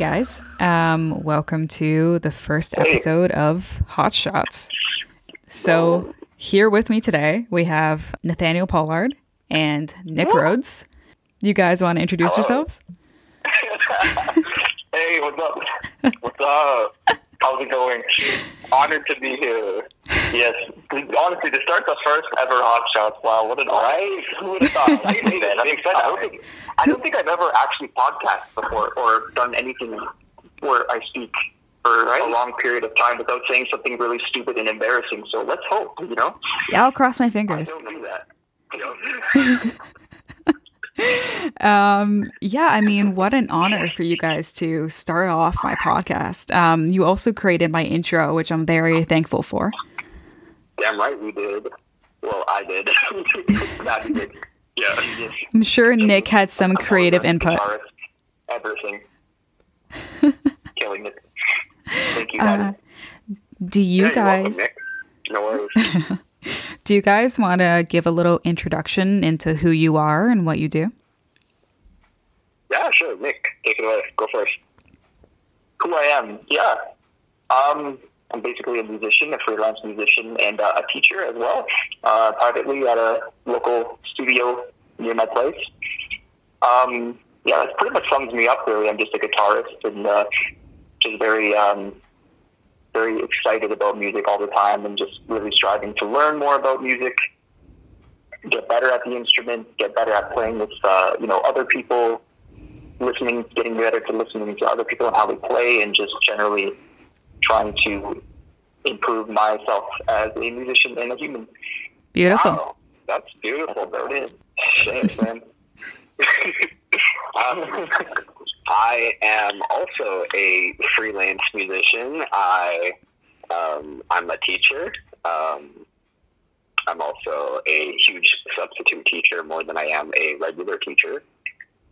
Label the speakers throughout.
Speaker 1: Guys, um, welcome to the first episode of Hot Shots. So, here with me today, we have Nathanael Pollard and Nick Rhodes. You guys want to introduce yourselves?
Speaker 2: Hey, what's up? What's up? How's it going? Honored to be here. Yes, honestly, to start the first ever Hot Shots. Wow, what an honor. right? Who would have thought? I can say that. I'm excited. I don't think I don't think I've ever actually podcasted before or done anything where I speak for a long period of time without saying something really stupid and embarrassing. So let's hope, you know.
Speaker 1: Yeah, I'll cross my
Speaker 2: I
Speaker 1: fingers.
Speaker 2: don't do that. You know?
Speaker 1: Um, yeah, I mean, what an honor for you guys to start off my podcast. Um, you also created my intro, which I'm very thankful for.
Speaker 2: Damn right we did. Well, I did. Yeah.
Speaker 1: I'm sure Nick had some creative input.
Speaker 2: Everything. Killing it. Thank you,
Speaker 1: Uh, Do you
Speaker 2: Yeah, welcome,
Speaker 1: guys
Speaker 2: Nick. No worries.
Speaker 1: do you guys want to give a little introduction into who you are and what you do?
Speaker 2: yeah, sure. Nick, take it away. Go first. Who I am? Yeah. Um, I'm basically a musician, a freelance musician, and uh, a teacher as well, uh, privately at a local studio near my place. Um, yeah, that pretty much sums me up. Really, I'm just a guitarist and uh, just very, um, very excited about music all the time, and just really striving to learn more about music, get better at the instrument, get better at playing with uh, you know other people, listening, getting better to listening to other people and how they play, and just generally trying to improve myself as a musician and a human.
Speaker 1: Beautiful.
Speaker 2: Wow, that's beautiful, There it is. Thanks, man. um, I am also a freelance musician. I um, I'm a teacher. Um, I'm also a huge substitute teacher, more than I am a regular teacher.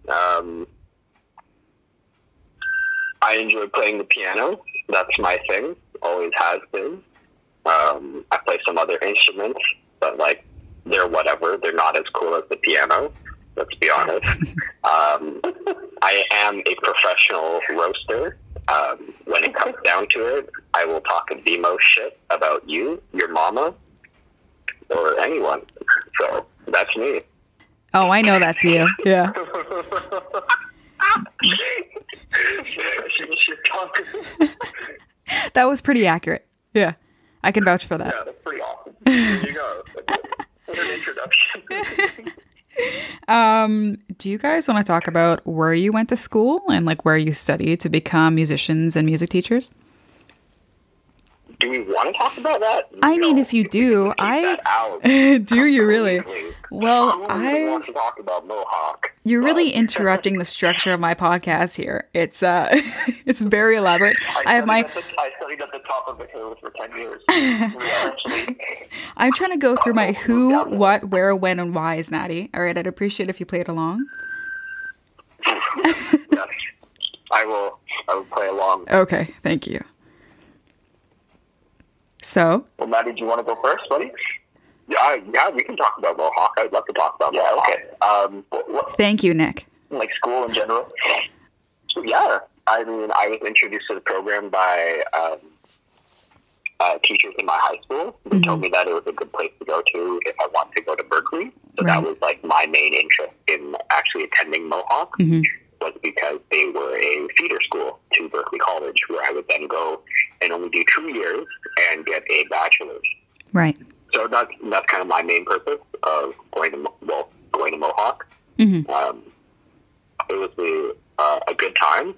Speaker 2: Um, I enjoy playing the piano. That's my thing. Always has been. Um, I play some other instruments, but like they're whatever. They're not as cool as the piano. Let's be honest. um, I am a professional roaster. Um, when it comes down to it, I will talk the most shit about you, your mama, or anyone. So that's me.
Speaker 1: Oh, I know that's you. Yeah. That was pretty accurate. Yeah. I can vouch for that.
Speaker 2: Yeah, that's pretty awesome. There you go. What an introduction.
Speaker 1: Um, do you guys want to talk about where you went to school and like where you studied to become musicians and music teachers?
Speaker 2: Do we want to talk about that?
Speaker 1: I mean, if you do, I do you really? Well, I
Speaker 2: want to talk about Mohawk?
Speaker 1: you're really interrupting the structure of my podcast here. It's uh it's very elaborate. I have my
Speaker 2: the- I studied at the top of the hills for ten years.
Speaker 1: I'm trying to go through my who, what, where, when, and why is Natty. All right, I'd appreciate if you played along.
Speaker 2: yes, I will. I will play along.
Speaker 1: Okay, thank you. So,
Speaker 2: Well, Natty, do you want to go first, buddy? Yeah, yeah, we can talk about Mohawk. I'd love to talk about yeah, Mohawk. okay. Um, what, what,
Speaker 1: thank you, Nick.
Speaker 2: like school in general. Yeah, I mean, I was introduced to the program by um, uh, teachers in my high school. They told me that it was a good place to go to if I wanted to go to Berklee. So
Speaker 1: Right.
Speaker 2: that was like my main interest in actually attending Mohawk
Speaker 1: Mhm.
Speaker 2: Was because they were a feeder school to Berklee College, where I would then go and only do two years and get a bachelor's.
Speaker 1: Right.
Speaker 2: So that's that's kind of my main purpose of going to well going to Mohawk.
Speaker 1: Mhm.
Speaker 2: Um, it was a, uh, a good time.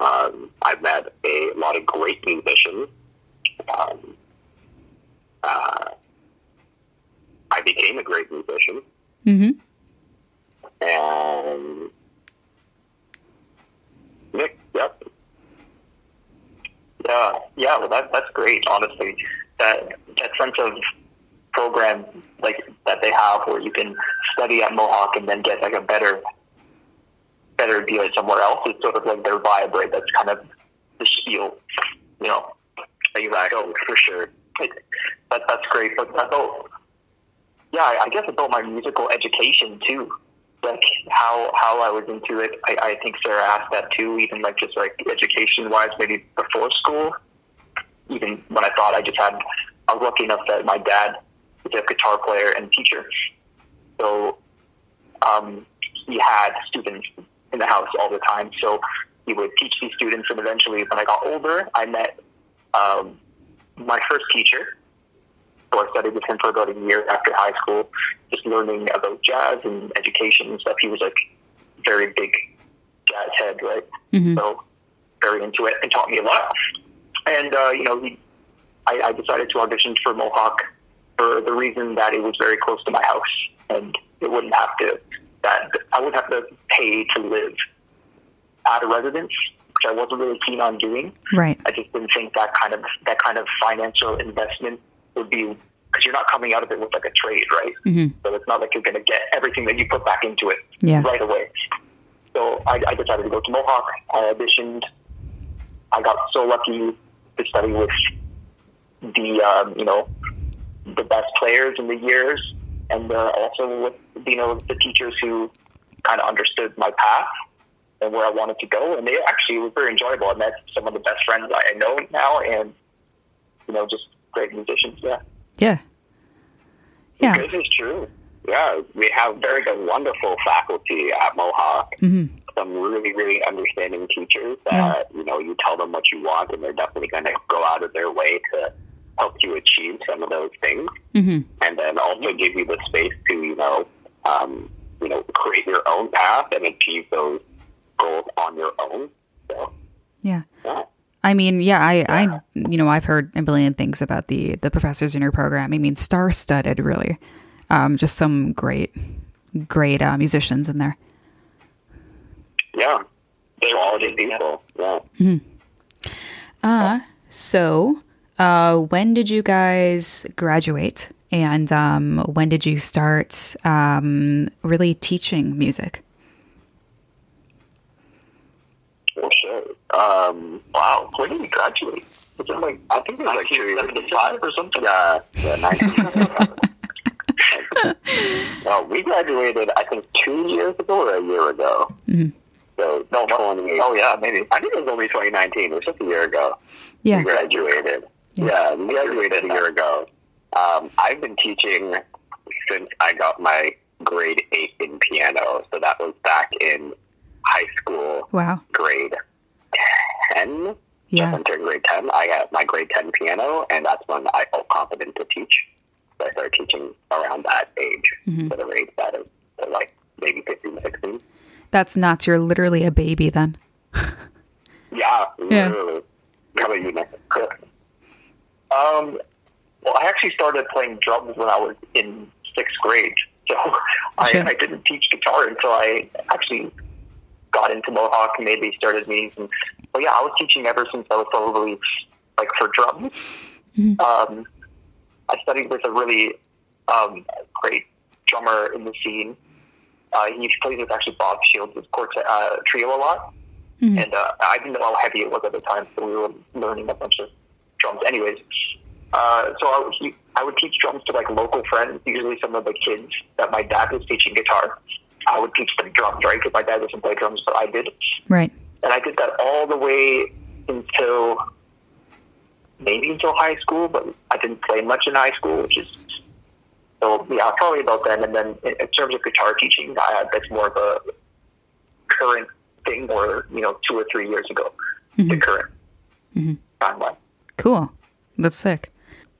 Speaker 2: Um, I've met a lot of great musicians. Um, uh, I became a great musician,
Speaker 1: Mhm.
Speaker 2: and Nick, yep, yeah, yeah. Well, that that's great. Honestly, that that sense of program like that they have, where you can study at Mohawk and then get like a better better deal somewhere else, is sort of like their vibe, right? That's kind of the spiel, you know. Exactly, for sure. Like, that that's great, but about oh, yeah, I I guess about my musical education too. Like how how I was into it. I, I think Sarah asked that too. Even like just like education wise, maybe before school. Even when I thought I just had, I was lucky enough that my dad is a guitar player and teacher, so um, he had students in the house all the time. So he would teach these students, and eventually, when I got older, I met um, my first teacher. So I studied with him for about a year after high school, just learning about jazz and education and stuff. He was like very big jazz head, right?
Speaker 1: Mhm.
Speaker 2: So very into it and taught me a lot. And uh, you know, he, I, I decided to audition for Mohawk for the reason that it was very close to my house and it wouldn't have to that I would have to pay to live at a residence, which I wasn't really keen on doing.
Speaker 1: Right.
Speaker 2: I just didn't think that kind of that kind of financial investment would be because you're not coming out of it with like a trade, right?
Speaker 1: Mhm.
Speaker 2: So it's not like you're going to get everything that you put back into it
Speaker 1: Yeah.
Speaker 2: right away. So I, I decided to go to Mohawk. I auditioned. I got so lucky to study with the um, you know the best players in the years, and uh, also with you know the teachers who kind of understood my path and where I wanted to go. And they actually was very enjoyable. I met some of the best friends I know now, and you know just great musicians. Yeah.
Speaker 1: Yeah. Yeah.
Speaker 3: This is true. Yeah, we have very good, wonderful faculty at Mohawk.
Speaker 1: hmm
Speaker 3: Some really, really understanding teachers that you know you tell them what you want, and they're definitely going to go out of their way to help you achieve some of those things,
Speaker 1: hmm
Speaker 3: and then also give you the space to you know, um, you know, create your own path and achieve those goals on your own. So,
Speaker 1: Yeah.
Speaker 3: yeah.
Speaker 1: I mean, yeah, I, I, you know, I've heard a billion things about the the professors in your program. I mean, star studded, really. Um, just some great, great uh, musicians in there.
Speaker 3: yeah, they all quality people. Yeah.
Speaker 1: Uh, so, uh, when did you guys graduate, and um, when did you start um, really teaching music?
Speaker 3: Well, sure. Um,
Speaker 2: Wow. When did we graduate? Was it like
Speaker 3: I think it was like two years
Speaker 2: 1975 or something?
Speaker 3: Yeah, yeah, 1977. well, we graduated, I think, two years ago or a year ago. So,
Speaker 2: No, no.
Speaker 3: 20,
Speaker 2: Oh yeah, maybe.
Speaker 3: I think it was only 2019. It was just a year ago.
Speaker 1: Yeah.
Speaker 3: We graduated.
Speaker 1: Yeah.
Speaker 3: Yeah, we graduated a year ago. Um, I've been teaching since I got my grade eight in piano. So that was back in high school,
Speaker 1: Wow.
Speaker 3: grade 10.
Speaker 1: Yeah.
Speaker 3: Just grade 10. I got my grade 10 piano, and that's when I felt confident to teach. So I started teaching around that age,
Speaker 1: Mm-hmm.
Speaker 3: of age that is so like maybe 15, 16.
Speaker 1: That's nuts. You're literally a baby then.
Speaker 3: Yeah,
Speaker 1: Yeah.
Speaker 3: literally. How about you, Nick?
Speaker 2: Um, well, I actually started playing drums when I was in sixth grade. So I,
Speaker 1: Sure.
Speaker 2: I didn't teach guitar until I actually got into Mohawk and maybe started meetings. And, well, yeah, I was teaching ever since I was probably like for drums. Um, I studied with a really um, great drummer in the scene. Uh, he plays with actually Bob Shields' quartet uh, trio a lot. And uh, I didn't know how heavy it was at the time, so we were learning a bunch of drums. Anyways, uh, so I he, I would teach drums to like local friends, usually some of the kids that my dad was teaching guitar. I would teach them drums, right? Because my dad doesn't play drums, but I did.
Speaker 1: Right.
Speaker 2: And I did that all the way until maybe until high school, but I didn't play much in high school, which is so yeah, probably about then. And then in, in terms of guitar teaching, I, that's more of a current thing, or you know, two or three years ago, the mm-hmm. current mm-hmm. timeline.
Speaker 1: Cool. That's sick.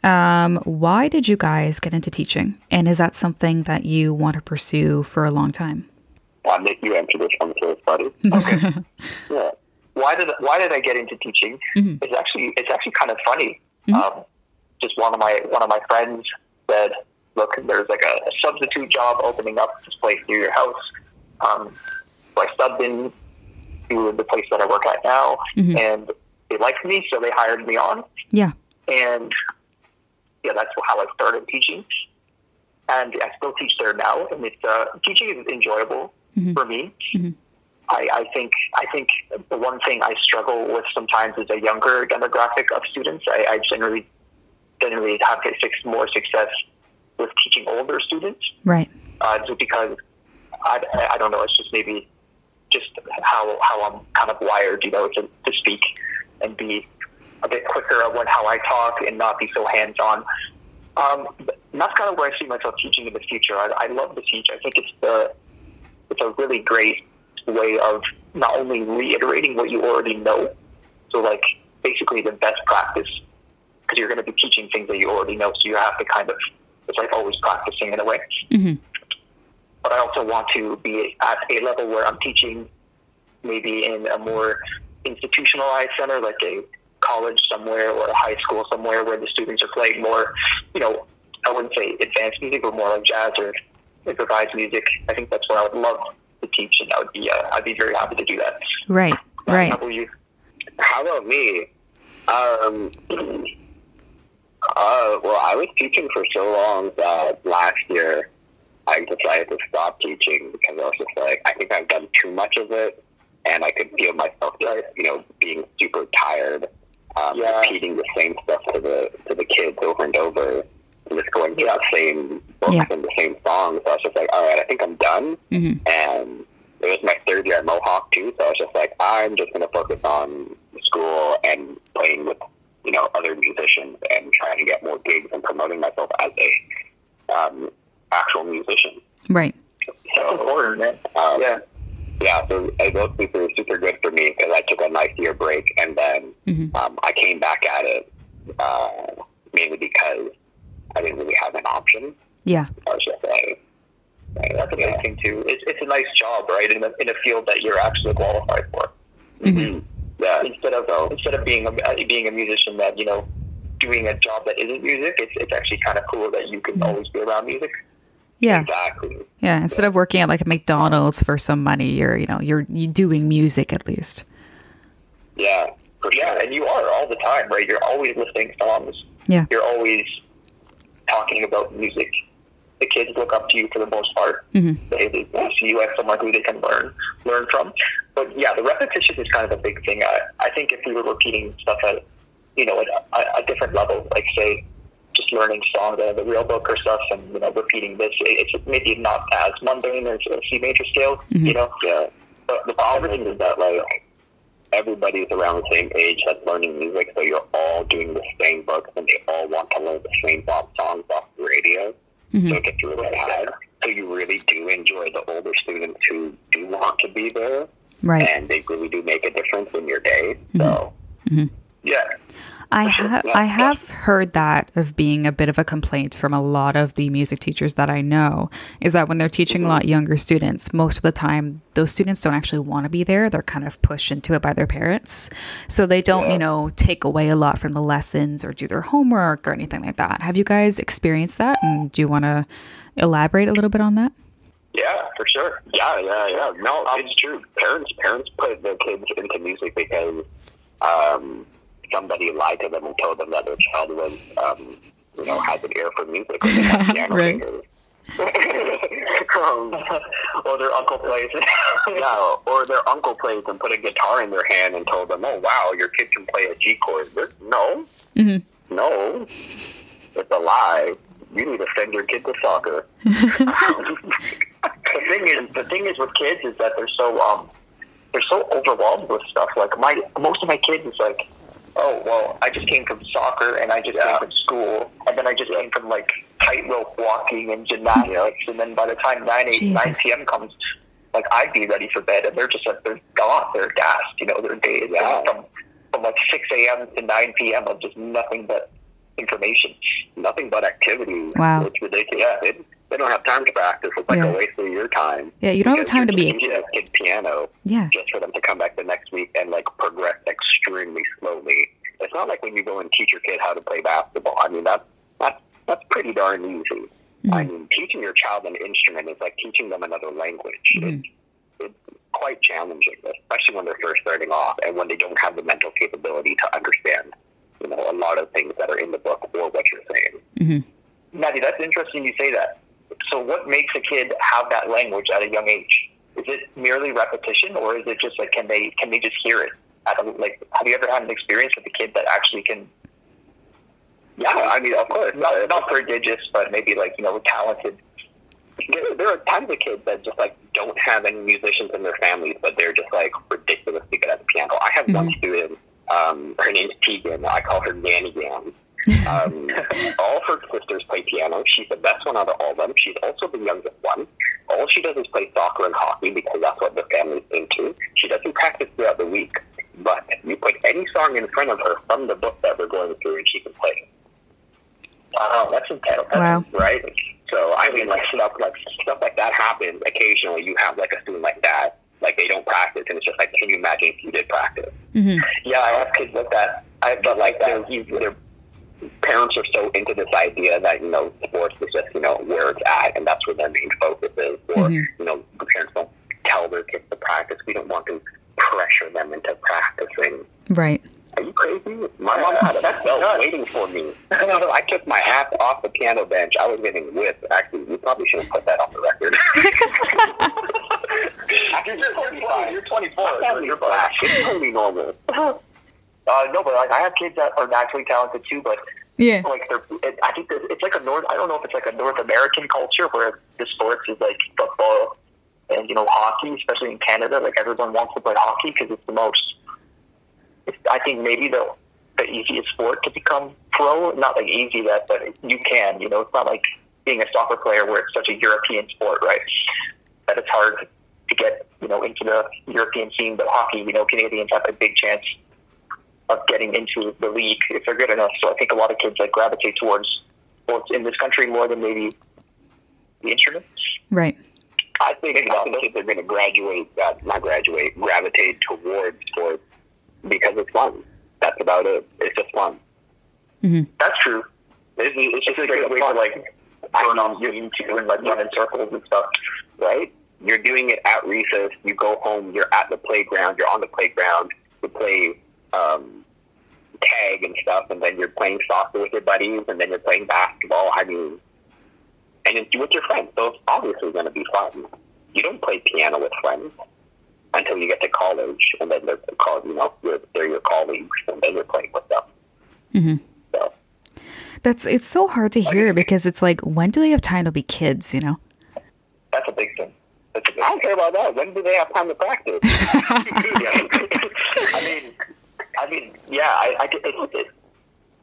Speaker 1: Um, why did you guys get into teaching? And is that something that you want to pursue for a long time?
Speaker 3: I'll make you answer this one first, buddy.
Speaker 2: Okay.
Speaker 3: Yeah.
Speaker 2: why did why did I get into teaching? It's actually it's actually kind of funny. Um, just one of my one of my friends said, "Look, there's like a, a substitute job opening up this place near your house." Um, so I subbed in to the place that I work at now, and they liked me, so they hired me on,
Speaker 1: Yeah.
Speaker 2: and yeah, that's how I started teaching. And I still teach there now, and it's uh, teaching is enjoyable for me. I, I think I think the one thing I struggle with sometimes is a younger demographic of students. I, I generally generally have more success with teaching older students,
Speaker 1: Right.
Speaker 2: uh, just because I, I don't know. It's just maybe just how how I'm kind of wired, you know, to, to speak and be a bit quicker when how I talk and not be so hands on. Um, that's kind of where I see myself teaching in the future. I, I love to teach. I think it's the it's a really great way of not only reiterating what you already know, so like basically the best practice, because you're going to be teaching things that you already know, so you have to kind of it's like always practicing in a way.
Speaker 1: Mm-hmm.
Speaker 2: But I also want to be at a level where I'm teaching maybe in a more institutionalized center, like a college somewhere or a high school somewhere where the students are playing more, you know, I wouldn't say advanced music, but more like jazz or improvised music. I think that's where I would love to teach, and I would be, uh, I'd be very happy to do that.
Speaker 1: Right, right.
Speaker 2: How about you?
Speaker 3: How about me? Um, uh, well, I was teaching for so long that last year I decided to stop teaching because I was just like, I think I've done too much of it, and I could feel myself, just, you know, being super tired, um,
Speaker 2: Yeah.
Speaker 3: repeating the same stuff to the to the kids over and over, and just going through the same books
Speaker 1: Yeah.
Speaker 3: and the same songs. So I was just like, all right, I think I'm done.
Speaker 1: hmm
Speaker 3: And it was my third year at Mohawk too, so I was just like, I'm just gonna focus on school and playing with, you know, other musicians and trying to get more gigs and promoting myself as a um, actual musician.
Speaker 1: Right.
Speaker 2: That's important, man.
Speaker 3: Um,
Speaker 2: Yeah.
Speaker 3: Yeah, so it was super, super good for me because I took a nice year break and then
Speaker 1: Mhm.
Speaker 3: um, I came back at it uh, mainly because I didn't really have an option.
Speaker 1: Yeah.
Speaker 3: I was just like, like,
Speaker 2: That's a good thing too. It's, it's a nice job, right? In a, in a field that you're actually qualified for.
Speaker 3: mhm. yeah,
Speaker 2: Instead of instead of being a uh, being a musician that you know doing a job that isn't music, it's it's actually kind of cool that you can always be around music.
Speaker 1: Yeah.
Speaker 3: exactly.
Speaker 1: Yeah. Instead of working at like a McDonald's for some money, you're, you know, you're you doing music at least.
Speaker 3: Yeah.
Speaker 2: Yeah, and you are all the time, right? You're always listening songs.
Speaker 1: Yeah.
Speaker 2: You're always talking about music. The kids look up to you for the most part.
Speaker 1: Mhm.
Speaker 2: They, they they see you as someone who they can learn learn from. But yeah, the repetition is kind of a big thing. I, I think if we were repeating stuff at you know at a, a different level, like say just learning songs out of the real book or stuff, and you know repeating this, it, it's maybe not as mundane as a C major scale. Mm-hmm. You know,
Speaker 3: Yeah.
Speaker 2: but the
Speaker 3: problem is that like everybody's around the same age that's learning music, so you're all doing the same books and they all want to learn the same pop songs off the radio.
Speaker 1: Mhm.
Speaker 3: So it gets really hard. So you really do enjoy the older students who do want to be there
Speaker 1: Right.
Speaker 3: and they really do make a difference in your day. Mm-hmm. So mm-hmm.
Speaker 2: yeah.
Speaker 1: I have I have heard that of being a bit of a complaint from a lot of the music teachers that I know is that when they're teaching a lot younger students, most of the time those students don't actually want to be there. They're kind of pushed into it by their parents. So they don't, you know, take away a lot from the lessons or do their homework or anything like that. Have you guys experienced that? And do you want to elaborate a little bit on that?
Speaker 2: Yeah, for sure.
Speaker 3: Yeah, yeah, yeah. No, it's true. Parents parents put their kids into music because um, somebody lied to them and told them that their child was, um, you know, has an ear for music. Or they have piano
Speaker 1: Right.
Speaker 3: um,
Speaker 2: or their uncle plays.
Speaker 3: yeah, or their uncle plays and put a guitar in their hand and told them, "Oh, wow, your kid can play a G chord." No,
Speaker 1: Mhm.
Speaker 3: no, it's a lie. You need to send your kid to soccer.
Speaker 2: the thing is, the thing is with kids is that they're so um, they're so overwhelmed with stuff. Like my most of my kids is like, oh well, I just came from soccer and I just
Speaker 3: Yeah.
Speaker 2: came from school, and then I just came from like tightrope walking and gymnastics, and then by the time nine eight nine
Speaker 1: Jesus.
Speaker 2: p.m. comes. Like I'd be ready for bed, and they're just like they're gone. They're gassed. You know, their day is
Speaker 3: Yeah.
Speaker 2: from from like six a.m. to nine p.m. of just nothing but information.
Speaker 3: Nothing but activity.
Speaker 1: Wow.
Speaker 3: It's ridiculous. Yeah, they, they don't have time to practice. It's like
Speaker 1: Yeah.
Speaker 3: a waste of your time.
Speaker 1: Yeah, you don't have time to be
Speaker 3: a kid piano
Speaker 1: Yeah.
Speaker 3: just for them to come back the next week and like progress extremely slowly. It's not like when you go and teach your kid how to play basketball. I mean that that's that's pretty darn easy. Mm-hmm. I mean, teaching your child an instrument is like teaching them another language. It's, mm-hmm. it's quite challenging, especially when they're first starting off and when they don't have the mental capability to understand, you know, a lot of things that are in the book or what you're saying.
Speaker 2: Mm-hmm. Natty, that's interesting you say that. So, what makes a kid have that language at a young age? Is it merely repetition, or is it just like can they can they just hear it? A, like, have you ever had an experience with a kid that actually can?
Speaker 3: Yeah, I mean, of course.
Speaker 2: Not, not prodigious, but maybe like you know talented.
Speaker 3: there, there are tons of kids that just like don't have any musicians in their families, but they're just like ridiculously good at the piano. I have one student. Um, her name's Tegan. I call her Nanny Gam. Um, all her sisters play piano. She's the best one out of all of them. She's also the youngest one. All she does is play soccer and hockey because that's what the family's into. She doesn't practice throughout the week, but you put any song in front of her from the book that we're going through, and she can play. it.
Speaker 2: Wow, that's intense.
Speaker 1: Wow.
Speaker 3: Right? So I mean, like stuff like stuff like that happens occasionally. You have like a student like that, like they don't practice, and it's just like, can you imagine if you did practice?
Speaker 1: hmm
Speaker 2: Yeah, I have kids like that. I
Speaker 3: But like their,
Speaker 2: that.
Speaker 3: Their parents are so into this idea that you know sports is just you know where it's at, and that's where their main focus is. Or
Speaker 1: Mhm.
Speaker 3: you know, the parents don't tell their kids to practice. We don't want to pressure them into practicing.
Speaker 1: Right.
Speaker 3: Are you crazy? My mom had a
Speaker 2: That's
Speaker 3: belt waiting for me. I took my ass off the piano bench. I was getting whipped. Actually, we probably shouldn't put that on the record.
Speaker 2: You're 25. You're 24.
Speaker 3: You're,
Speaker 2: You're
Speaker 3: black. It's totally normal.
Speaker 2: Uh, no, but like I have kids that are naturally talented too, but
Speaker 1: Yeah.
Speaker 2: like they're. It, I think that it's like a North. I don't know if it's like a North American culture where the sports is like football and you know hockey, especially in Canada. Like everyone wants to play hockey because it's the most. It's, I think maybe the the easiest sport to become pro. Not like easy that, but you can. You know, it's not like being a soccer player where it's such a European sport, right? That it's hard to get you know into the European scene. But hockey, you know, Canadians have a big chance of getting into the league if they're good enough. So I think a lot of kids like gravitate towards sports in this country more than maybe the instruments.
Speaker 1: Right.
Speaker 3: I think I think kids are going to graduate, uh, not graduate, gravitate towards sports because it's fun. That's about it. It's just fun.
Speaker 2: mhm That's true.
Speaker 3: It's, it's just
Speaker 2: It's a great way
Speaker 3: fun.
Speaker 2: to like turn on YouTube and like run in circles and stuff.
Speaker 3: right? You're doing it at recess. You go home. You're at the playground. You're on the playground. You play um, tag and stuff, and then you're playing soccer with your buddies, and then you're playing basketball. I mean, and it's with your friends. So it's obviously going to be fun. You don't play piano with friends until you get to college, and then they're called, you know, you're, they're your colleagues, and then you're playing with them.
Speaker 1: hmm
Speaker 3: So
Speaker 1: That's it's so hard to hear because it's like when do they have time to be kids? You know.
Speaker 2: That's a big thing. A big
Speaker 3: I don't care about that. When do they have time to practice?
Speaker 2: I mean, I mean, yeah, I, I, it, it,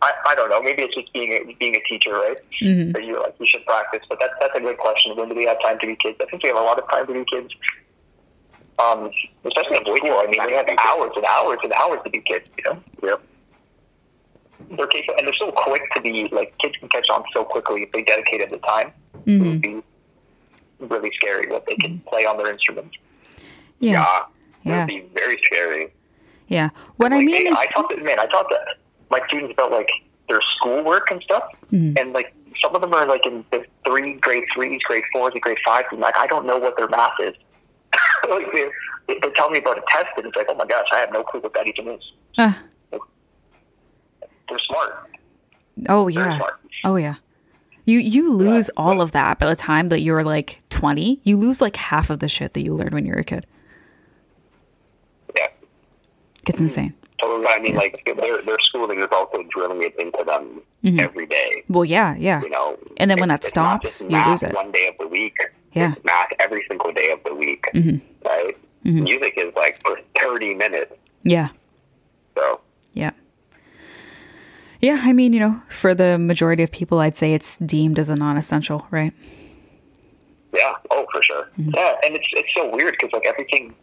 Speaker 2: I, I don't know. Maybe it's just being a, being a teacher, right?
Speaker 1: hmm
Speaker 2: That you like you should practice, but that's that's a good question. When do we have time to be kids? I think we have a lot of time to be kids. Um, especially in school. I mean, we have hours and hours and hours to be kids. You know,
Speaker 3: yep.
Speaker 2: they're capable, and they're so quick to be like kids can catch on so quickly if they dedicated the time. It
Speaker 1: hmm
Speaker 2: would be really scary what they can play on their instruments.
Speaker 1: Yeah.
Speaker 3: Yeah.
Speaker 1: Yeah.
Speaker 3: It would be very scary.
Speaker 1: Yeah. What I mean is,
Speaker 2: I to, man, I taught to my students about like their schoolwork and stuff,
Speaker 1: Mhm.
Speaker 2: and like some of them are like in the three, grade threes, grade fours, and grade fives, and like I don't know what their math is. like they, they tell me about a test, and it's like, oh my gosh, I have no clue what that even is.
Speaker 1: uh,
Speaker 2: They're smart,
Speaker 1: oh yeah,
Speaker 2: smart.
Speaker 1: oh yeah. You you lose all of that by the time that you're like 20. You lose like half of the shit that you learned when you were a kid.
Speaker 3: Yeah.
Speaker 1: It's insane.
Speaker 3: Totally. I mean, like their their schooling is also drilling it into them
Speaker 1: Mhm.
Speaker 3: every day.
Speaker 1: Well, yeah, yeah.
Speaker 3: You know.
Speaker 1: And then when that stops, you
Speaker 3: math
Speaker 1: lose it.
Speaker 3: One day of the week.
Speaker 1: Yeah.
Speaker 3: It's math every single day of the week.
Speaker 1: Mhm.
Speaker 3: Right.
Speaker 1: Mhm.
Speaker 3: Music is like for thirty minutes.
Speaker 1: Yeah.
Speaker 3: So
Speaker 1: Yeah. Yeah, I mean, you know, for the majority of people, I'd say it's deemed as a non-essential, right?
Speaker 3: yeah. Oh, for sure.
Speaker 2: Yeah, and it's it's so weird because like everything,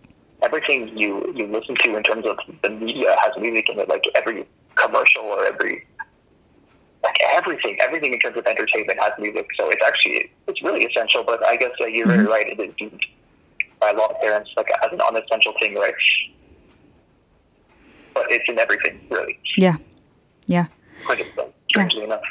Speaker 2: everything you you listen to in terms of the media has music in it. Like every commercial or every like everything, everything in terms of entertainment has music. So it's actually it's really essential. But I guess uh, you're very right. It is deemed by a lot of parents like as an unessential thing, right? But it's in everything, really.
Speaker 1: Yeah. Yeah.
Speaker 2: Strangely enough.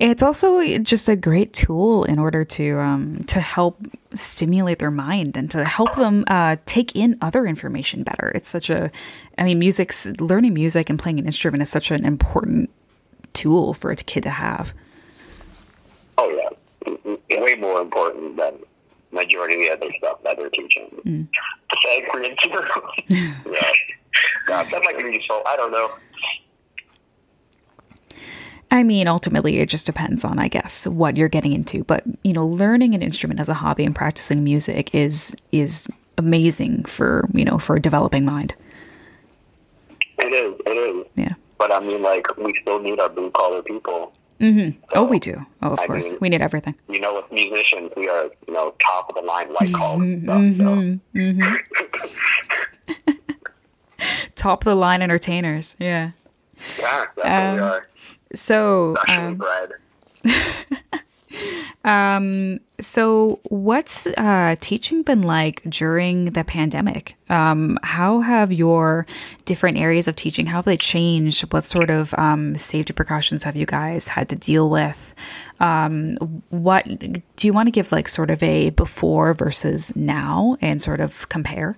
Speaker 1: It's also just a great tool in order to um, to help stimulate their mind and to help them uh, take in other information better. It's such a, I mean, music's learning music and playing an instrument is such an important tool for a kid to have.
Speaker 3: Oh yeah, Mm-hmm. way more important than majority of the other stuff that they're teaching.
Speaker 2: Theorem.
Speaker 3: Yeah.
Speaker 2: God, that might be useful. I don't know.
Speaker 1: I mean, ultimately, it just depends on, I guess, what you're getting into. But you know, learning an instrument as a hobby and practicing music is is amazing for you know for a developing mind.
Speaker 3: It is. It is.
Speaker 1: Yeah.
Speaker 3: But I mean, like, we still need our blue collar people.
Speaker 1: Mm-hmm. oh, we do. Oh, of
Speaker 3: I
Speaker 1: course,
Speaker 3: mean-
Speaker 1: we need everything.
Speaker 3: You know, with musicians, we are, you know, top of the line white collar
Speaker 1: Mm-hmm.
Speaker 3: stuff. So,
Speaker 1: Top of the line entertainers. Yeah.
Speaker 3: yeah, that's what we
Speaker 1: Um,
Speaker 3: are.
Speaker 1: So,
Speaker 3: Specially
Speaker 1: um, so what's uh, teaching been like during the pandemic? Um, how have your different areas of teaching how have they changed? What sort of um, safety precautions have you guys had to deal with? Um, what do you want to give like sort of a before versus now and sort of compare?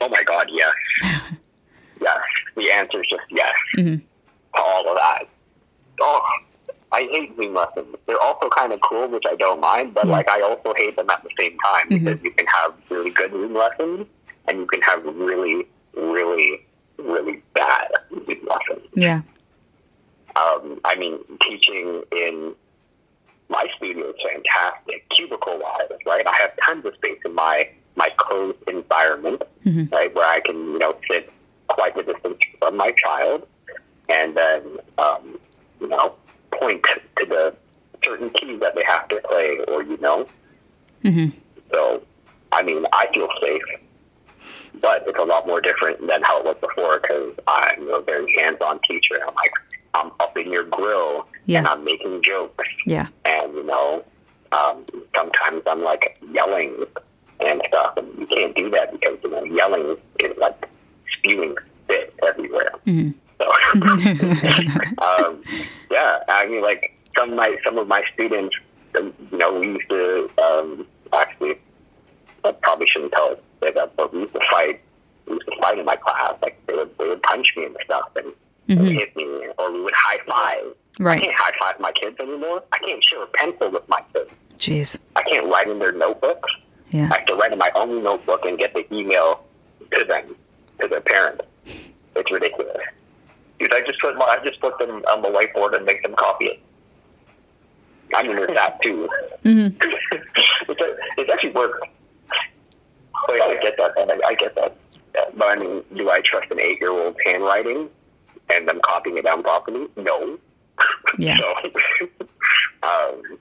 Speaker 3: Oh my God, yes. yes. The answer is just yes
Speaker 1: Mm-hmm.
Speaker 3: All of that. Oh, I hate Zoom lessons. They're also kind of cool, which I don't mind, but like I also hate them at the same time
Speaker 1: Mm-hmm.
Speaker 3: because you can have really good Zoom lessons and you can have really, really, really bad Zoom lessons.
Speaker 1: Yeah.
Speaker 3: Um, I mean, teaching in my studio is fantastic, cubicle wise, right? I have tons of space in my my closed environment, right, where I can you know sit quite a distance from my child, and then um, you know point to the certain keys that they have to play, or you know. So, I mean, I feel safe, but it's a lot more different than how it was before because I'm a very hands-on teacher. I'm like, I'm up in your grill
Speaker 1: Yeah.
Speaker 3: and I'm making jokes,
Speaker 1: Yeah.
Speaker 3: and you know, um, sometimes I'm like yelling and stuff, and you can't do that because you know yelling is like spewing spit everywhere. So, um, yeah, I mean, like some of my some of my students, um, you know, we used to um, actually, I probably shouldn't tell it but we used to fight. We used to fight in my class. Like they would they would punch me and stuff and, and hit me, or we would high five.
Speaker 1: Right.
Speaker 3: I can't high five my kids anymore. I can't share a pencil with my kids.
Speaker 1: Jeez.
Speaker 3: I can't write in their notebooks.
Speaker 1: Yeah.
Speaker 3: I have to write in my own notebook and get the email to them, to their parents. It's ridiculous.
Speaker 2: Dude, I just put my, I just put them on the whiteboard and make them copy it.
Speaker 3: I mean, there's that too.
Speaker 1: Mm-hmm.
Speaker 2: it's, a, it's actually worked.
Speaker 3: But I get that. man. I, I get that. Yeah, But I mean, do I trust an eight-year-old's handwriting and them copying it down properly? No.
Speaker 1: Yeah.
Speaker 3: so, um,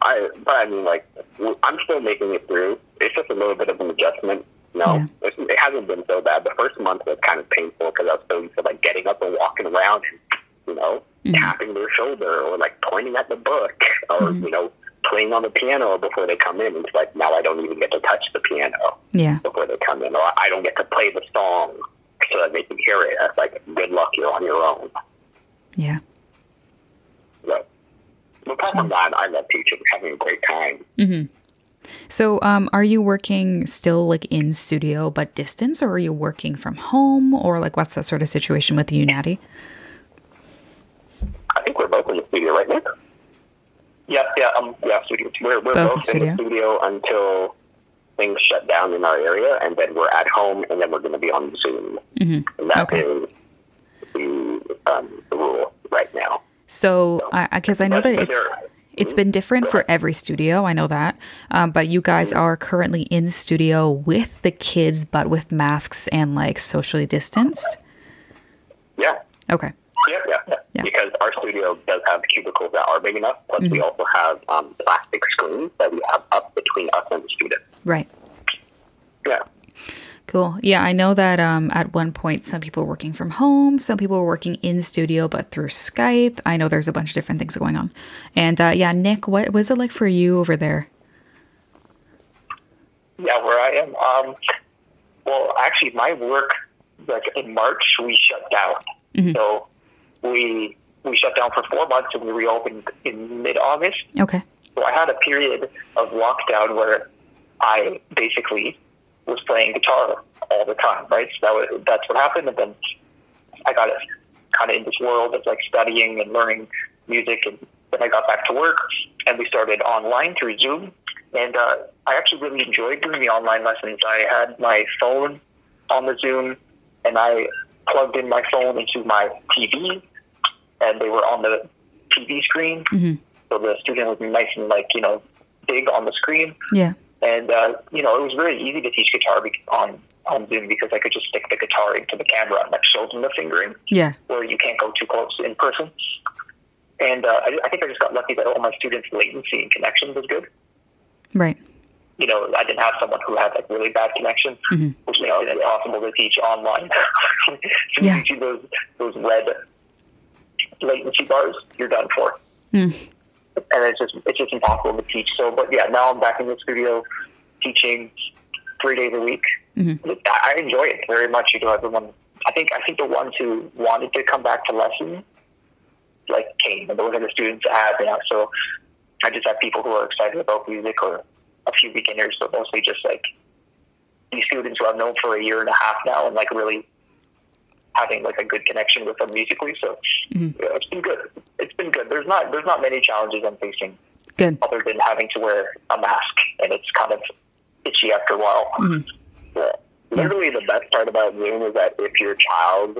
Speaker 3: I, but I mean, like, I'm still making it through. It's just a little bit of an adjustment. No,
Speaker 1: Yeah.
Speaker 3: it's, it hasn't been so bad. The first month was kind of painful because I was so used to like getting up and walking around and, you know, mm-hmm. tapping their shoulder or like pointing at the book or, mm-hmm. you know, playing on the piano before they come in. It's like now I don't even get to touch the piano
Speaker 1: Yeah.
Speaker 3: before they come in, or I don't get to play the song so that they can hear it. That's like, good luck, you're on your own.
Speaker 1: Yeah.
Speaker 3: So, but apart from that, I love teaching, having a great time. Mm-hmm.
Speaker 1: So, um, are you working still like in studio but distance, or are you working from home, or like what's that sort of situation with you, Natty?
Speaker 3: I think we're both in the studio right now.
Speaker 2: Yeah, yeah, um, yeah, studio.
Speaker 3: We're, we're
Speaker 1: Both
Speaker 3: both,
Speaker 1: in
Speaker 3: in the studio until things shut down in our area, and then we're at home, and then we're going to be on Zoom. And that
Speaker 1: Okay.
Speaker 3: is the, um, the rule right now.
Speaker 1: So, I because I know that it's
Speaker 3: there-
Speaker 1: it's been different for every studio. I know that, um, but you guys are currently in studio with the kids, but with masks and like socially distanced.
Speaker 3: Yeah.
Speaker 1: Okay.
Speaker 3: Yeah, yeah, yeah.
Speaker 1: Yeah.
Speaker 3: Because our studio does have cubicles that are big enough, plus we also have um, plastic screens that we have up between us and the student.
Speaker 1: Right.
Speaker 3: Yeah.
Speaker 1: Cool. Yeah, I know that um, at one point some people were working from home, some people were working in studio, but through Skype. I know there's a bunch of different things going on. And uh, yeah, Nick, what was it like for you over there?
Speaker 2: Yeah, where I am. Um, well, actually, my work, like in March, we shut down. So we we shut down for four months and we reopened in mid August.
Speaker 1: Okay.
Speaker 2: So I had a period of lockdown where I basically was playing guitar all the time, right? So that was, that's what happened. And then I got kind of in this world of like studying and learning music. And then I got back to work and we started online through Zoom. And uh, I actually really enjoyed doing the online lessons. I had my phone on the Zoom and I plugged in my phone into my TV and they were on the TV screen. So the student was nice and like you know big on the screen,
Speaker 1: Yeah.
Speaker 2: And uh, you know it was very easy to teach guitar on on Zoom because I could just stick the guitar into the camera and like show them the fingering
Speaker 1: Yeah.
Speaker 2: where you can't go too close in person. And uh, I, I think I just got lucky that all my students' latency and connection was good.
Speaker 1: Right.
Speaker 2: You know, I didn't have someone who had like really bad connection, which you know it's impossible to teach online. so
Speaker 1: Yeah.
Speaker 2: you see those those red latency bars, you're done for. And it's just it's just impossible to teach. So, but yeah, now I'm back in the studio teaching three days a week. Mm-hmm. I I enjoy it very much. You know, everyone. I think I think the ones who wanted to come back to lessons like came, and those are the students I have now. So I just have people who are excited about music, or a few beginners, but mostly just like these students who I've known for a year and a half now, and like really having like a good connection with them musically. So yeah, it's been good. It's been good. There's not there's not many challenges I'm facing
Speaker 1: Good.
Speaker 2: other than having to wear a mask, and it's kind of itchy after a while.
Speaker 3: Yeah. Literally, the best part about Zoom is that if your child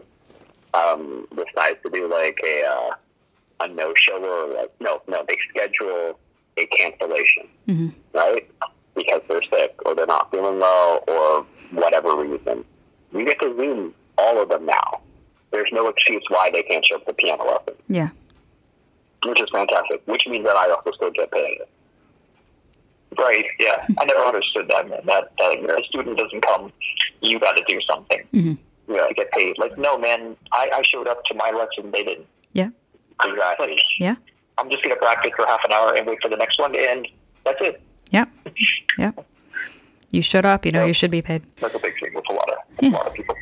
Speaker 3: um, decides to do like a uh, a no show or like no no they schedule a cancellation, right? Because they're sick or they're not feeling well or whatever reason, you get to Zoom all of them now. There's no excuse why they can't show up to piano lesson,
Speaker 1: Yeah.
Speaker 3: which is fantastic. Which means that I also still get paid.
Speaker 2: Right? Yeah, hmm. I never understood that. Man. That that if a student doesn't come, you got to do something. Mm-hmm.
Speaker 3: Yeah.
Speaker 2: to get paid. Like, no, man, I, I showed up to my lesson. They didn't.
Speaker 1: Yeah.
Speaker 3: Exactly.
Speaker 1: Yeah.
Speaker 2: I'm just gonna practice for half an hour and wait for the next one, and that's it.
Speaker 1: Yeah. Yeah. You showed up, you know, you should be paid.
Speaker 2: That's a big thing with a lot of with a lot of people.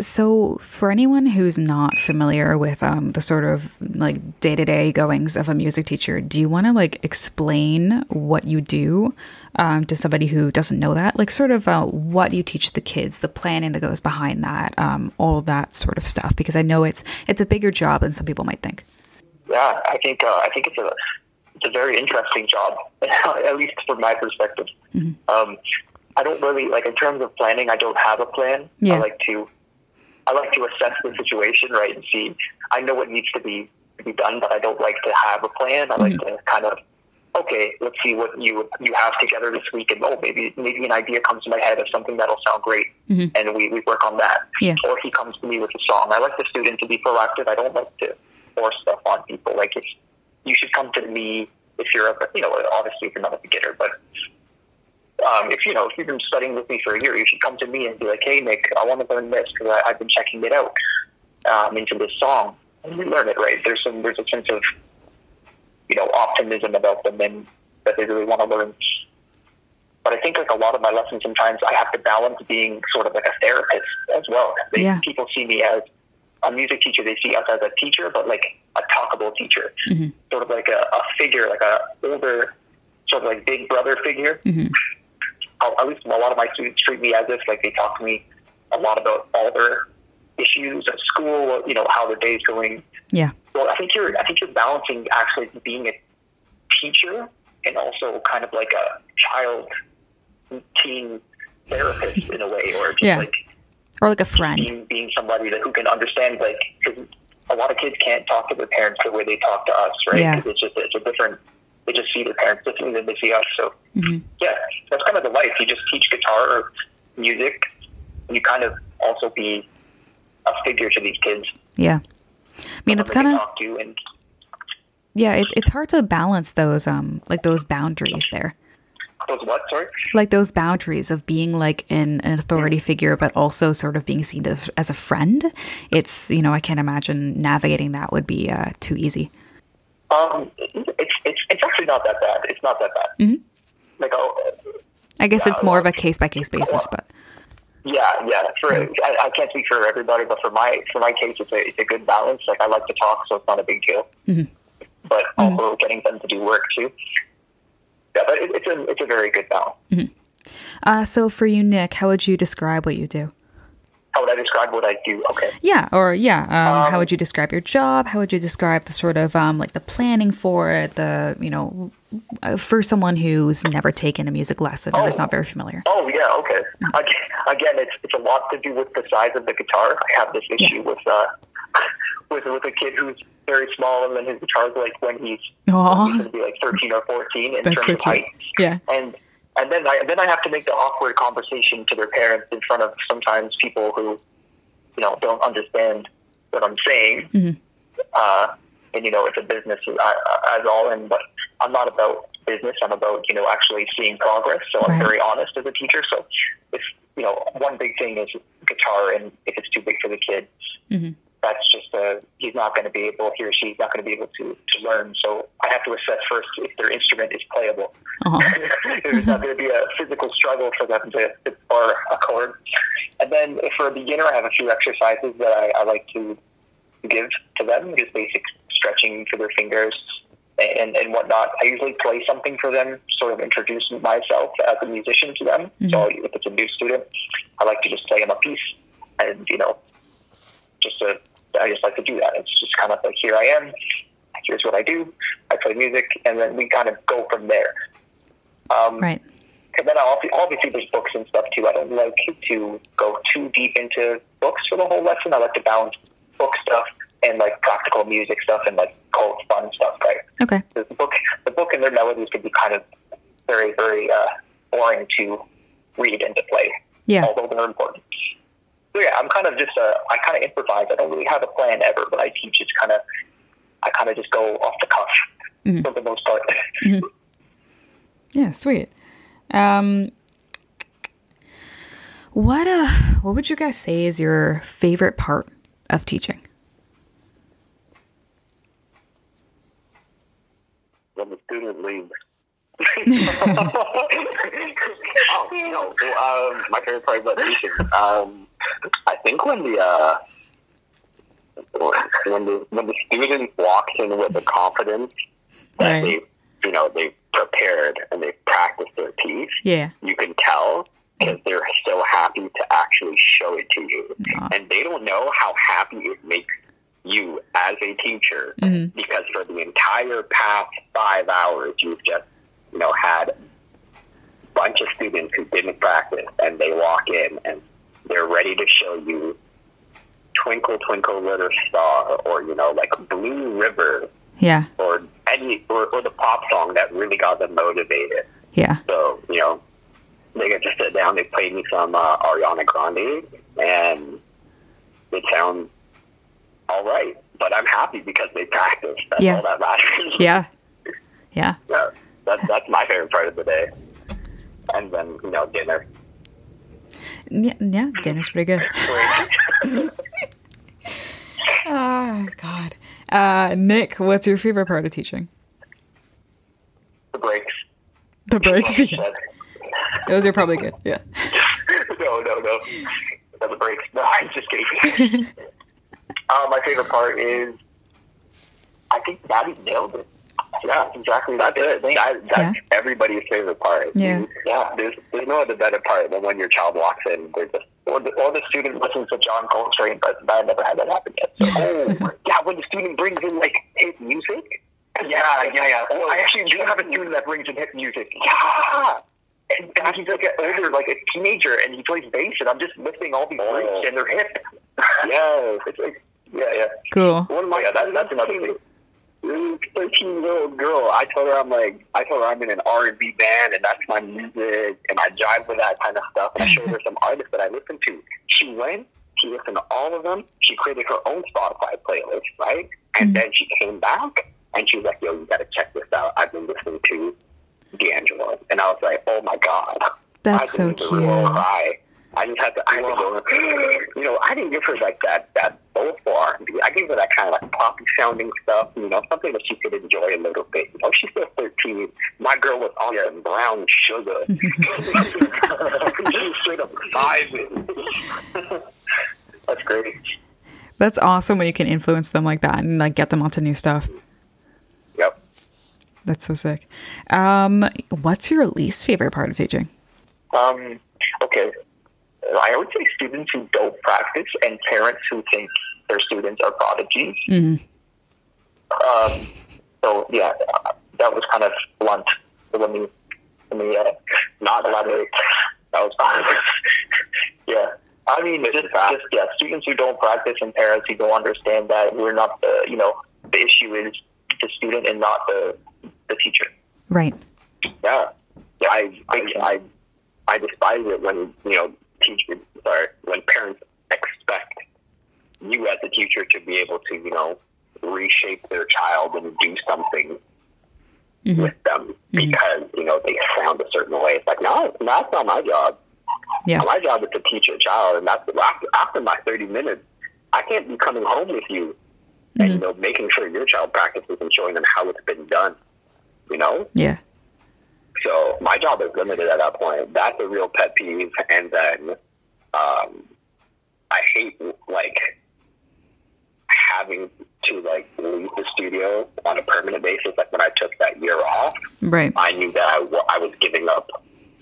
Speaker 1: So, for anyone who's not familiar with um, the sort of like day to day goings of a music teacher, do you want to like explain what you do um, to somebody who doesn't know that? Like, sort of uh, what you teach the kids, the planning that goes behind that, um, all that sort of stuff. Because I know it's it's a bigger job than some people might think.
Speaker 2: Yeah, I think uh, I think it's a it's a very interesting job, at least from my perspective. Um, I don't really like in terms of planning. I don't have a plan.
Speaker 1: Yeah.
Speaker 2: I like to I like to assess the situation, right, and see. I know what needs to be to be done, but I don't like to have a plan. I like mm-hmm. to kind of okay, let's see what you you have together this week, and oh, maybe maybe an idea comes to my head of something that'll sound great, mm-hmm. and we, we work on that.
Speaker 1: Yeah.
Speaker 2: Or he comes to me with a song. I like the student to be proactive. I don't like to force stuff on people. Like if you should come to me if you're a you know obviously if you're not a beginner, but um, if you know if you've been studying with me for a year, you should come to me and be like, hey Nick, I want to learn this because I've been checking it out um, into this song, and we learn it right. There's some there's a sense of you know optimism about them and that they really want to learn. But I think like a lot of my lessons sometimes I have to balance being sort of like a therapist as well. They,
Speaker 1: Yeah.
Speaker 2: People see me as a music teacher. They see us as a teacher, but like a talkable teacher, sort of like a, a figure, like a older, sort of like big brother figure. I'll- At least a lot of my students treat me as if like they talk to me a lot about all their issues at school. You know how their day's going.
Speaker 1: Yeah.
Speaker 2: Well, I think you're I think you're balancing actually being a teacher and also kind of like a child teen therapist in a way, or just
Speaker 1: Yeah.
Speaker 2: like
Speaker 1: Or like a friend.
Speaker 2: being being somebody that who can understand like because a lot of kids can't talk to their parents the way they talk to us, right?
Speaker 1: Yeah.
Speaker 2: 'Cause it's just it's a different. They just see their parents differently than they see us. So
Speaker 1: Mm-hmm.
Speaker 2: yeah, that's kind of the life. You just teach guitar or music, and you kind of also be a figure to these kids.
Speaker 1: Yeah. I mean, that's
Speaker 2: someone
Speaker 1: kind of
Speaker 2: and
Speaker 1: yeah. It's it's hard to balance those um like those boundaries there.
Speaker 2: those what? Sorry.
Speaker 1: like those boundaries of being like an, an authority figure but also sort of being seen as, as a friend it's you know i can't imagine navigating that would be uh, too easy
Speaker 2: Um, it's it's it's not that bad. It's not that bad.
Speaker 1: Mm-hmm.
Speaker 2: Like oh,
Speaker 1: i guess
Speaker 2: Yeah,
Speaker 1: it's more of a case by case basis but
Speaker 2: yeah, yeah. For I, I can't speak for everybody, but for my for my case, it's a it's a good balance. Like I like to talk, so it's not a big deal. But also getting them to do work too. Yeah, but it, it's a it's a very good balance.
Speaker 1: uh, so for you nick how would you describe what you do
Speaker 2: How would I describe what I do? Okay.
Speaker 1: yeah or yeah um, how would you describe your job how would you describe the sort of um, like the planning for it the you know uh, for someone who's never taken a music lesson or is not very familiar
Speaker 2: Oh yeah, okay. Again, again, it's it's a lot to do with the size of the guitar. I have this issue with uh, with with a kid who's very small, and then his guitar's like when he's,
Speaker 1: Aw.
Speaker 2: he's going to be like thirteen or fourteen in
Speaker 1: That's
Speaker 2: terms
Speaker 1: so
Speaker 2: of height.
Speaker 1: Yeah.
Speaker 2: And and then I then I have to make the awkward conversation to their parents in front of sometimes people who, you know, don't understand what I'm saying.
Speaker 1: Mhm.
Speaker 2: Uh, and you know, it's a business uh, as all, and but I'm not about business. I'm about you know actually seeing progress. So I'm very honest as a teacher. So if you know, one big thing is guitar, and if it's too big for the kid,
Speaker 1: Mhm.
Speaker 2: That's just uh, he's not going to be able, he or she's not going to be able to to learn. So I have to assess first if their instrument is playable.
Speaker 1: Aw.
Speaker 2: There's not going to be a physical struggle for them to, to bar a chord. And then for a beginner, I have a few exercises that I, I like to give to them, just basic stretching for their fingers and, and whatnot. I usually play something for them, sort of introduce myself as a musician to them. So if it's a new student, I like to just play them a piece and, you know, just to, I just like to do that. It's just kind of like, here I am. Here's what I do. I play music, and then we kind of go from there. Um,
Speaker 1: Right.
Speaker 2: and then obviously, obviously there's books and stuff too. I don't like to go too deep into books for the whole lesson. I like to balance book stuff and like practical music stuff and like quote fun stuff. Right?
Speaker 1: Okay.
Speaker 2: The book, the book and their melodies can be kind of very, very uh, boring to read and to play.
Speaker 1: Yeah.
Speaker 2: Although they're important. So yeah, I'm kind of just uh, I kind of improvise. I don't really have a plan ever, but I teach. It's kind of I kind of just go off the cuff
Speaker 1: Mhm.
Speaker 2: for the most part.
Speaker 1: Yeah, sweet. Um, what uh, what would you guys say is your favorite part of teaching?
Speaker 3: when the student leaves. oh, no. Well, um, my favorite part about teaching. Um, I think when the uh, when the when the student walks in with the confidence that
Speaker 1: Right.
Speaker 3: they, you know, they've prepared and they've practiced their piece,
Speaker 1: Yeah.
Speaker 3: you can tell because they're so happy to actually show it to you,
Speaker 1: Aw.
Speaker 3: and they don't know how happy it makes you as a teacher
Speaker 1: Mhm.
Speaker 3: because for the entire past five hours you've just you know had a bunch of students who didn't practice and they walk in and they're ready to show you twinkle twinkle little star or you know like blue river
Speaker 1: Yeah.
Speaker 3: or any or, or the pop song that really got them motivated
Speaker 1: Yeah.
Speaker 3: so, you know, they get to sit down, they play me some uh, Ariana Grande, and it sounds all right. But I'm happy because they practiced. That's
Speaker 1: Yeah.
Speaker 3: all that matters.
Speaker 1: Yeah. Yeah.
Speaker 3: yeah. That's, that's my favorite part of the day. And then, you know, dinner.
Speaker 1: Yeah. Yeah. Dinner's pretty good. Oh God. Uh, Nick, what's your favorite part of teaching?
Speaker 2: the breaks.
Speaker 1: The breaks. Yeah. Those are probably good. Yeah.
Speaker 2: no, no, no. No, the breaks. No, I'm just kidding. uh, my favorite part is, I think Natty nailed it. Yeah, exactly
Speaker 3: That's
Speaker 2: that's
Speaker 3: it. That, that's
Speaker 1: Yeah.
Speaker 3: everybody's favorite part.
Speaker 1: Yeah.
Speaker 3: Yeah. There's, there's no other better part than when your child walks in. They're just,
Speaker 2: Or the, or the student listens to John Coltrane, but I never had that happen yet. So,
Speaker 3: oh, yeah, when the student brings in, like, hit music.
Speaker 2: yeah, yeah, yeah. Oh, I actually do have a student that brings in hip music. Yeah. And, and he's like an older, like a teenager, and he plays bass, and I'm just lifting all these
Speaker 3: Oh.
Speaker 2: and they're hip.
Speaker 3: Yes.
Speaker 2: It's like, yeah, yeah.
Speaker 1: Cool.
Speaker 3: One of my
Speaker 2: Yeah, that- that's another thing.
Speaker 3: Thirteen year old girl. I told her I'm like I told her I'm in an R and B band and that's my music and I jive with that kind of stuff and I showed her some artists that I listen to. She went, she listened to all of them, she created her own Spotify playlist, right? And mm-hmm. then she came back and she was like, Yo, you gotta check this out. I've been listening to D'Angelo and I was like, Oh my god.
Speaker 1: That's so
Speaker 3: couldn't even really
Speaker 1: cute.
Speaker 3: Cry. I just had to, I had to go, you know, I didn't give her like that, that soulful R&B. I gave her that kind of like poppy sounding stuff, you know, something that she could enjoy a little bit. You know, she's still 13. My girl was on brown sugar. she was straight up vibing.
Speaker 2: That's great.
Speaker 1: That's awesome when you can influence them like that and like get them onto new stuff.
Speaker 3: Yep.
Speaker 1: That's so sick. Um, what's your least favorite part of teaching?
Speaker 2: Um, okay. I would say students who don't practice and parents who think their students are prodigies.
Speaker 1: Mhm.
Speaker 2: Um, so yeah, uh, that was kind of blunt. Let me let me uh, not elaborate. That was yeah. I mean, just, just yeah, students who don't practice and parents who don't understand that we're not the, you know, the issue is the student and not the the teacher.
Speaker 1: Right.
Speaker 3: Yeah, yeah. I I I, I despise it when you know teachers sorry when parents expect you as a teacher to be able to you know reshape their child and do something
Speaker 1: Mhm.
Speaker 3: with them because you know they sound a certain way. It's like no, that's not my job.
Speaker 1: Yeah.
Speaker 3: My job is to teach a child, and that's after, after my thirty minutes. I can't be coming home with you and you know making sure your child practices and showing them how it's been done. You know,
Speaker 1: Yeah.
Speaker 3: So my job is limited at that point. That's a real pet peeve. And then um, I hate like having to like leave the studio on a permanent basis. Like when I took that year off,
Speaker 1: Right.
Speaker 3: I knew that I, was giving up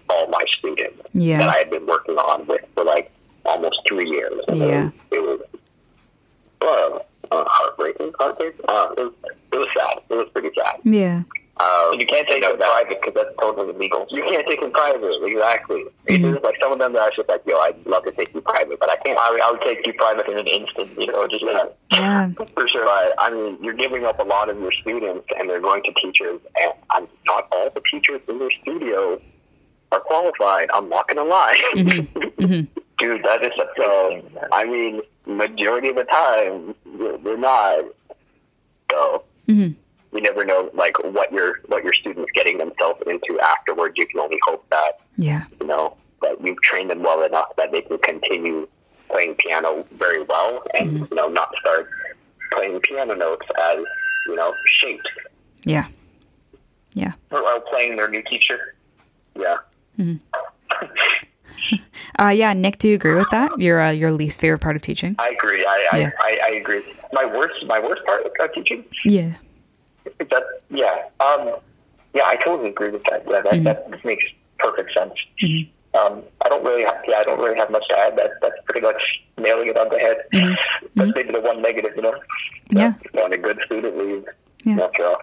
Speaker 3: all my students
Speaker 1: Yeah.
Speaker 3: that I had been working on with for like almost three years. And
Speaker 1: Yeah.
Speaker 3: It was, it was uh, uh, heartbreaking. Heartbreaking. Uh, it was it was sad. It was pretty sad.
Speaker 1: Yeah.
Speaker 3: Um,
Speaker 2: And you can't take
Speaker 3: know
Speaker 2: it
Speaker 3: that-
Speaker 2: private because that's totally illegal.
Speaker 3: you can't take them private, exactly.
Speaker 1: Mhm.
Speaker 3: It's like some of them that are just like, yo, I'd love to take you private, but I can't.
Speaker 2: I, I would take you private in an instant, you know, just like
Speaker 1: Yeah.
Speaker 3: For sure. But, I mean, you're giving up a lot of your students, and they're going to teachers, and I'm not all the teachers in their studio are qualified. I'm not going to lie.
Speaker 1: hmm
Speaker 2: dude, that is a
Speaker 3: so, I mean, majority of the time, they're they're not. So,
Speaker 1: hmm
Speaker 3: you never know, like, what your what your students getting themselves into afterwards. You can only hope that
Speaker 1: Yeah.
Speaker 3: you know, that you've trained them well enough that they can continue playing piano very well and, you know, not start playing piano notes as, you know, shapes.
Speaker 1: Yeah. Yeah.
Speaker 2: while playing their new teacher.
Speaker 3: Yeah.
Speaker 1: Uh, yeah. Nick, do you agree with that? Your uh, your least favorite part of teaching?
Speaker 2: I agree. I I,
Speaker 1: Yeah.
Speaker 2: I, I agree. My worst my worst part of teaching
Speaker 1: Yeah.
Speaker 2: That yeah um yeah I totally agree with that. Yeah, that
Speaker 1: Mhm.
Speaker 2: that makes perfect sense.
Speaker 1: Mhm.
Speaker 2: Um, I don't really have, yeah I don't really have much to add. That that's pretty much nailing it on the head.
Speaker 1: Mhm.
Speaker 2: That's maybe the one negative, you know.
Speaker 1: Yeah.
Speaker 3: When a good student leaves,
Speaker 1: Yeah.
Speaker 3: that's rough.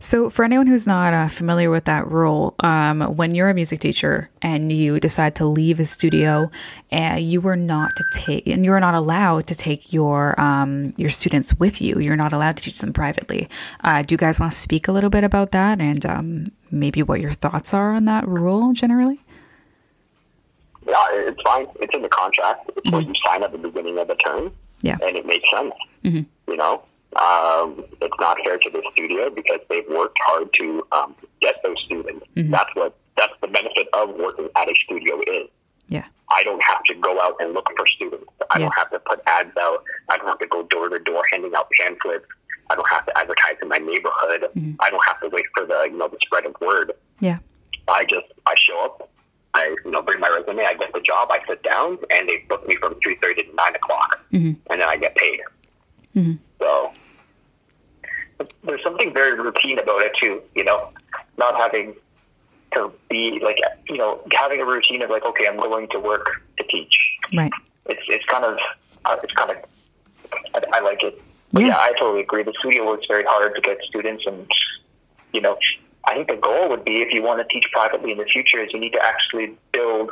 Speaker 1: So, for anyone who's not uh, familiar with that rule, um, when you're a music teacher and you decide to leave a studio, uh, you were not to take, and you are not allowed to take your um, your students with you. You're not allowed to teach them privately. Uh, do you guys want to speak a little bit about that and um, maybe what your thoughts are on that rule generally?
Speaker 3: Yeah, it's fine. It's in the contract. It's what you sign up at the beginning of the term.
Speaker 1: Yeah.
Speaker 3: And it makes sense.
Speaker 1: Mhm.
Speaker 3: You know, um, it's not fair to the studio because they've worked hard to um, get those students.
Speaker 1: Mhm.
Speaker 3: That's what that's the benefit of working at a studio is.
Speaker 1: Yeah.
Speaker 3: I don't have to go out and look for students. I
Speaker 1: Yeah.
Speaker 3: don't have to put ads out. I don't have to go door to door handing out pamphlets. I don't have to advertise in my neighborhood.
Speaker 1: Mhm.
Speaker 3: I don't have to wait for the you know the spread of word.
Speaker 1: Yeah.
Speaker 3: I just I show up. I you know bring my resume. I get the job. I sit down, and they book me from three thirty to nine o'clock,
Speaker 1: Mhm.
Speaker 3: and then I get paid.
Speaker 1: Mhm.
Speaker 3: So
Speaker 2: there's something very routine about it too. You know, not having to be like you know having a routine of like okay, I'm going to work to teach.
Speaker 1: Right.
Speaker 2: It's it's kind of uh, it's kind of I, I like it.
Speaker 1: Yeah.
Speaker 2: yeah, I totally agree. The studio works very hard to get students, and you know, I think the goal would be if you want to teach privately in the future, is you need to actually build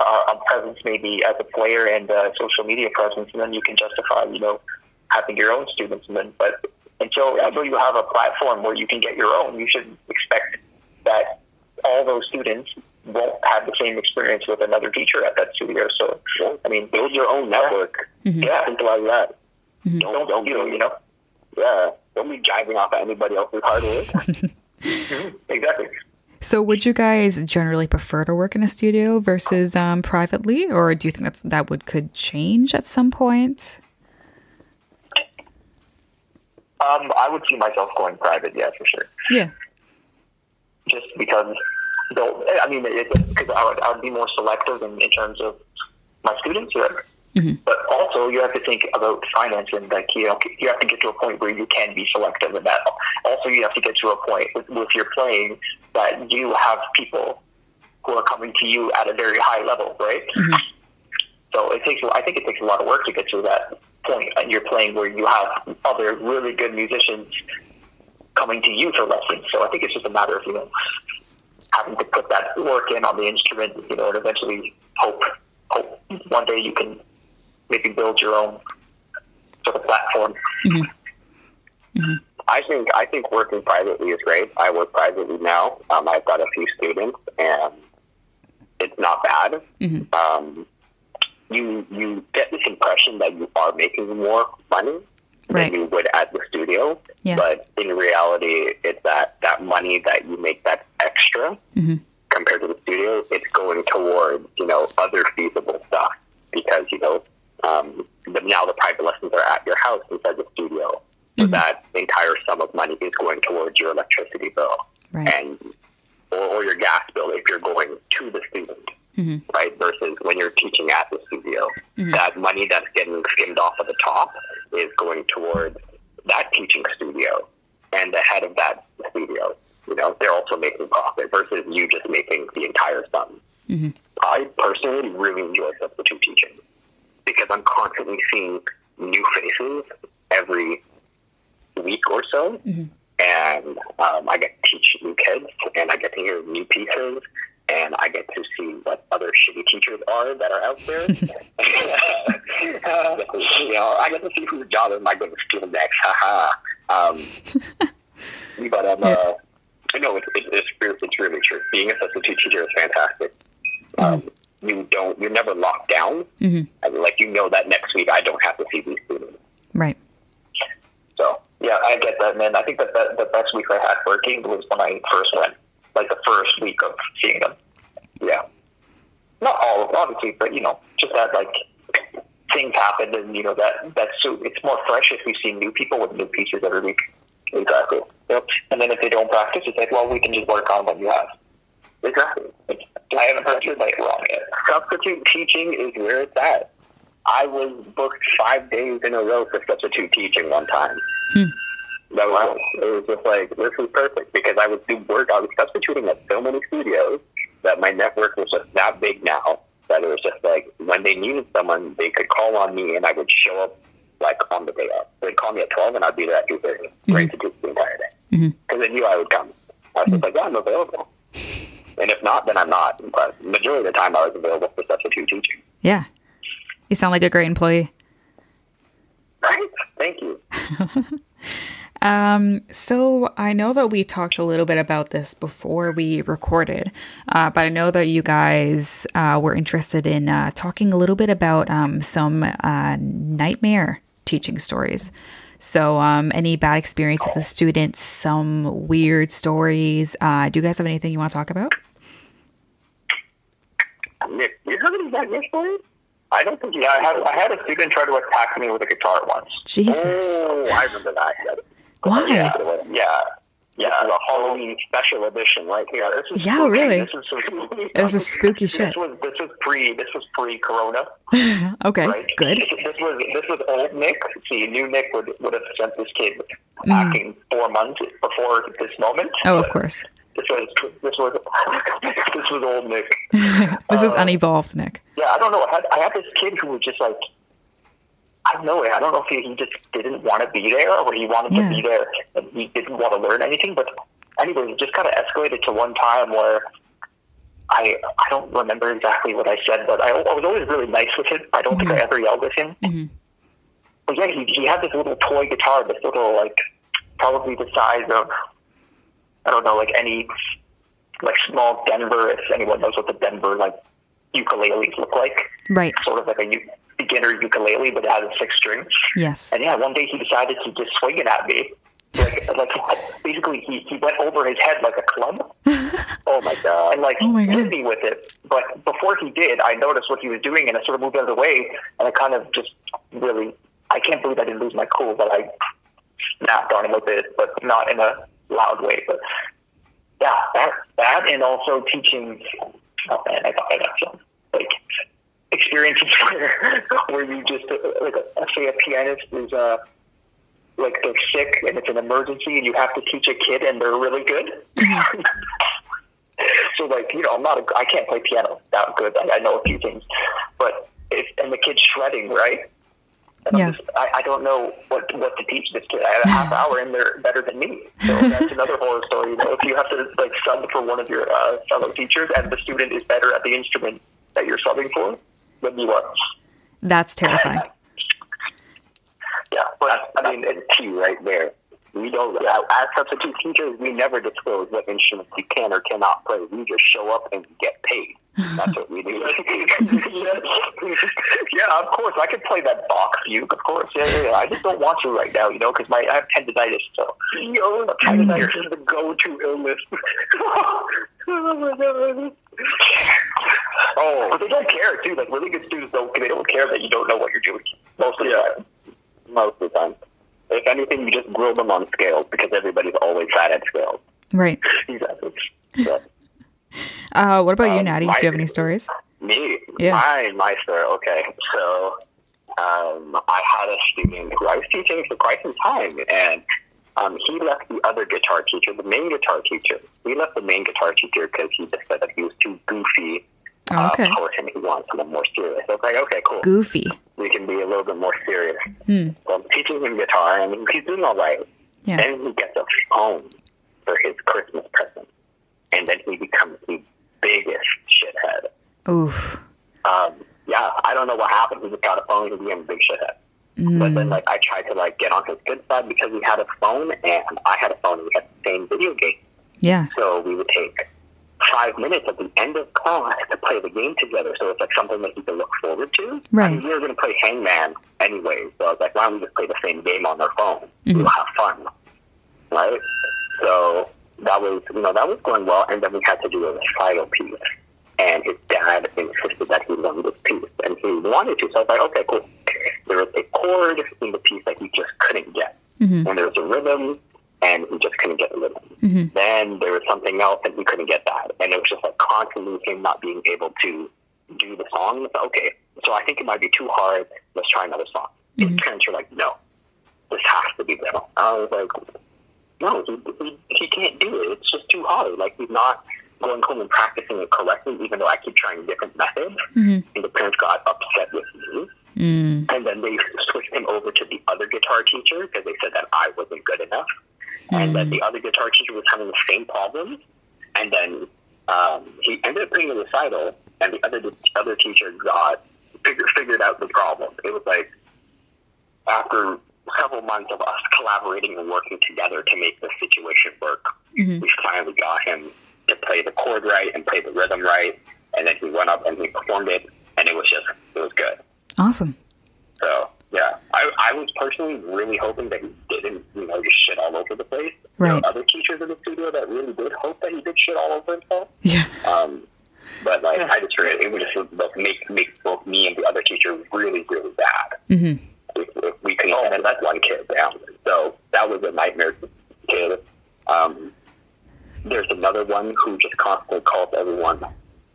Speaker 2: uh, a presence, maybe as a player and a social media presence, and then you can justify, you know, having your own students. And then, but until until you have a platform where you can get your own, you should expect that all those students won't have the same experience with another teacher at that studio. So, I mean,
Speaker 3: build your own network.
Speaker 1: Mhm.
Speaker 2: Yeah,
Speaker 3: Simple as that.
Speaker 1: Mhm.
Speaker 3: Don't,
Speaker 2: don't
Speaker 3: don't
Speaker 2: you,
Speaker 3: be,
Speaker 2: you know?
Speaker 3: yeah. Don't be jiving off at anybody else's hard work.
Speaker 2: Mhm, exactly.
Speaker 1: So, would you guys generally prefer to work in a studio versus um, privately, or do you think that's that would could change at some point?
Speaker 2: Um, I would see myself going private, yeah, for sure.
Speaker 1: Yeah.
Speaker 2: Just because, though, I mean, because I would, I would be more selective in, in terms of my students, whatever.
Speaker 1: Mhm.
Speaker 2: But also, you have to think about finance and like you know, you have to get to a point where you can be selective in that. Also, you have to get to a point with, with your playing that you have people who are coming to you at a very high level, right?
Speaker 1: Mhm.
Speaker 2: So it takes. I think it takes a lot of work to get to that point you're playing where you have other really good musicians coming to you for lessons. So I think it's just a matter of you know having to put that work in on the instrument, you know, and eventually hope hope one day you can maybe build your own sort of platform.
Speaker 3: I think I think working privately is great. I work privately now. Um, I've got a few students, and it's not bad. Um, you you get this impression that you are making more money
Speaker 1: Right.
Speaker 3: than you would at the studio,
Speaker 1: Yeah.
Speaker 3: but in reality, it's that that money that you make that extra compared to the studio. It's going towards you know other feasible stuff because you know um, the, now the private lessons are at your house instead of the studio. So that entire sum of money is going towards your electricity bill
Speaker 1: Right.
Speaker 3: and or, or your gas bill if you're going to the student, Mm-hmm. right? Versus when you're teaching at the studio, mm-hmm. that money that's getting skimmed off at the top is going towards that teaching studio and the head of that studio. You know, they're also making profit versus you just making the entire sum. Mm-hmm. I personally really enjoy substitute teaching because I'm constantly seeing new faces every week or so. And um, I get to teach new kids, and I get to hear new pieces, and I get to see what other shitty teachers are that are out there. uh, you know, I get to see whose job am I going to steal next. Haha. um, but um, uh, no, it's, it's, it's, it's really true. Being a substitute teacher is fantastic. Um, you don't, you're never locked down. And, like you know that next week I don't have to see these students.
Speaker 1: Right.
Speaker 3: So
Speaker 2: Yeah, I get that, man. I think that the, the best week I had working was when I first went, like the first week of seeing them.
Speaker 3: yeah,
Speaker 2: Not all, of obviously, but you know, just that like things happened, and you know that that's so it's more fresh if we see new people with new pieces every week.
Speaker 3: exactly,
Speaker 2: Yep. And then if they don't practice, it's like, well, we can just work on what you have.
Speaker 3: exactly.
Speaker 2: I haven't heard you like wrong yet.
Speaker 3: Substitute teaching is where it's at. I was booked five days in a row for substitute teaching one time. Hmm. That was it was just like this was perfect because I would do work. I was substituting at so many studios that my network was just that big now that it was just like when they needed someone, they could call on me and I would show up like on the day of. They'd call me at twelve and I'd be there at two thirty, mm-hmm. ready to do the entire day mm-hmm. because they knew I would come. I was just like, yeah, I'm available. And if not, then I'm not. But majority of the time, I was available for substitute teaching.
Speaker 1: Yeah. You sound like a great employee.
Speaker 3: Right? Thank you.
Speaker 1: Um, so I know that we talked a little bit about this before we recorded, uh, but I know that you guys uh, were interested in uh, talking a little bit about um, some uh, nightmare teaching stories. So, um, any bad experience with the students, some weird stories. Uh, do you guys have anything you want to talk about?
Speaker 3: Nick, you heard any bad news stories? I don't think.
Speaker 2: Yeah, I had I had a student try to attack me with a guitar once.
Speaker 1: Jesus.
Speaker 3: Oh, I remember that.
Speaker 1: Why?
Speaker 2: Yeah, yeah, yeah.
Speaker 3: This is a Halloween special edition right here.
Speaker 2: This is
Speaker 1: Yeah,
Speaker 2: spooky.
Speaker 1: really?
Speaker 2: This is
Speaker 1: This is spooky shit.
Speaker 2: This was this was pre this was pre Corona.
Speaker 1: Okay,
Speaker 2: Right?
Speaker 1: good.
Speaker 2: This, this was this was old Nick. See, new Nick would would have sent this kid
Speaker 1: Mm.
Speaker 2: packing four months before this moment.
Speaker 1: Oh, of course.
Speaker 2: This was this was this was old Nick.
Speaker 1: This is
Speaker 2: Uh,
Speaker 1: unevolved, Nick.
Speaker 2: Yeah, I don't know. I had, I had this kid who was just like, I don't know. I don't know if he, he just didn't want to be there or he wanted
Speaker 1: Yeah.
Speaker 2: to be there and he didn't want to learn anything. But anyway, it just kind of escalated to one time where I I don't remember exactly what I said, but I, I was always really nice with him. I don't think I ever yelled at him.
Speaker 1: Mhm.
Speaker 2: But yeah, he, he had this little toy guitar, this little like probably the size of I don't know, like any like small Denver. If anyone knows what the Denver like ukuleles look like
Speaker 1: Right.
Speaker 2: sort of like a beginner ukulele, but it has a six string.
Speaker 1: Yes.
Speaker 2: And yeah, one day he decided to just swing it at me. Like, like basically, he, he went over his head like a club.
Speaker 3: Oh my god.
Speaker 2: And like
Speaker 1: Oh my
Speaker 2: hit me with it. But before he did, I noticed what he was doing, and I sort of moved out of the way, and I kind of just really, I can't believe I didn't lose my cool, but I snapped on him with it, but not in a loud way. But yeah, that that, and also teaching. Oh man, I I got some like experiences where where you just like say a pianist is uh like they're sick and it's an emergency and you have to teach a kid and they're really good. so like you know I'm not a, I can't play piano that good. I, I know a few things, but if and the kid's shredding right. And I'm
Speaker 1: Yeah.
Speaker 2: just, I, I don't know what what to teach this kid. I had a half hour and they're better than me. So that's another horror story. You know, if you have to like sub for one of your uh, fellow teachers and the student is better at the instrument that you're subbing for,
Speaker 3: would be worse.
Speaker 1: That's terrifying.
Speaker 3: Yeah, but I mean, it's key right there. We don't, yeah, as substitute teachers, we never disclose what instruments we can or cannot play. We just show up and get paid. That's what we do. yeah, of course. I could play that Bach fugue, of course. Yeah, yeah, yeah. I just don't want to right now, you know, because my I have tendonitis. So, yo, tendonitis is the go-to illness. oh, but they don't care too. Like really good students don't. They don't care that you don't know what you're doing most of the time. Most of the time. If anything, you just grill them on scales because everybody's always fat at scales.
Speaker 1: Right.
Speaker 3: exactly.
Speaker 1: Uh, what about you,
Speaker 3: Um,
Speaker 1: Natty? Do you have any stories?
Speaker 3: Me,
Speaker 1: Yeah.
Speaker 3: my my story. Okay, so um, I had a student who I was teaching for quite some time, and um, he left the other guitar teacher, the main guitar teacher. We left the main guitar teacher because he just said that he was too goofy.
Speaker 1: Oh, okay.
Speaker 3: Uh, for him, he wants someone more serious. I was like, okay, cool.
Speaker 1: Goofy.
Speaker 3: We can be a little bit more serious.
Speaker 1: Hmm.
Speaker 3: So I'm teaching him guitar, and he's doing all right.
Speaker 1: Yeah.
Speaker 3: Then he gets a phone for his Christmas present, and then he becomes the biggest shithead.
Speaker 1: Oof.
Speaker 3: Um, yeah, I don't know what happened. He just got a phone. He became a big shithead. But then, like, I tried to like get on his good side because he had a phone and I had a phone. and We had the same video game,
Speaker 1: Yeah.
Speaker 3: so we would take five minutes at the end of class to play the game together. So it's like something that he could look forward to. I
Speaker 1: Right.
Speaker 3: mean, we were going to play Hangman anyway, so I was like, why don't we just play the same game on our phone? Mm-hmm. We'll have fun, right? So that was, you know, that was going well. And then we had to do a recital piece and his dad insisted that he learn this piece, and he wanted to. So I was like, okay, cool. There was a chord in the piece that he just couldn't get, mm-hmm. and there was a rhythm, and he just couldn't get the rhythm. Mm-hmm. Then there was something else, and he couldn't get that, and it was just like constantly him not being able to do the song. Like, okay, so I think it might be too hard. Let's try another song. His parents were like, no, this has to be the song. I was like, no, he, he, he can't do it. It's just too hard. Like, he's not going home and practicing it correctly, even though I keep trying different methods. Mm-hmm. And the parents got upset with me.
Speaker 1: Mm.
Speaker 3: And then they switched him over to the other guitar teacher because they said that I wasn't good enough. And then the other guitar teacher was having the same problems. And then um, he ended up playing a recital, and the other the other teacher got figured figured out the problem. It was like after several months of us collaborating and working together to make the situation work, we finally got him to play the chord right and play the rhythm right. And then he went up and he performed it, and it was just it was good.
Speaker 1: Awesome.
Speaker 3: So yeah, I, I was personally really hoping that he didn't, you know, just shit all over the place. There
Speaker 1: Right.
Speaker 3: were other teachers in the studio that really did hope that he did shit all over himself.
Speaker 1: Yeah.
Speaker 3: Um, but like I just read it would just both make make both me and the other teacher really really bad.
Speaker 1: Mm-hmm.
Speaker 3: If, if we could only let one kid down, so that was a nightmare kid. Um, there's another one who just constantly calls everyone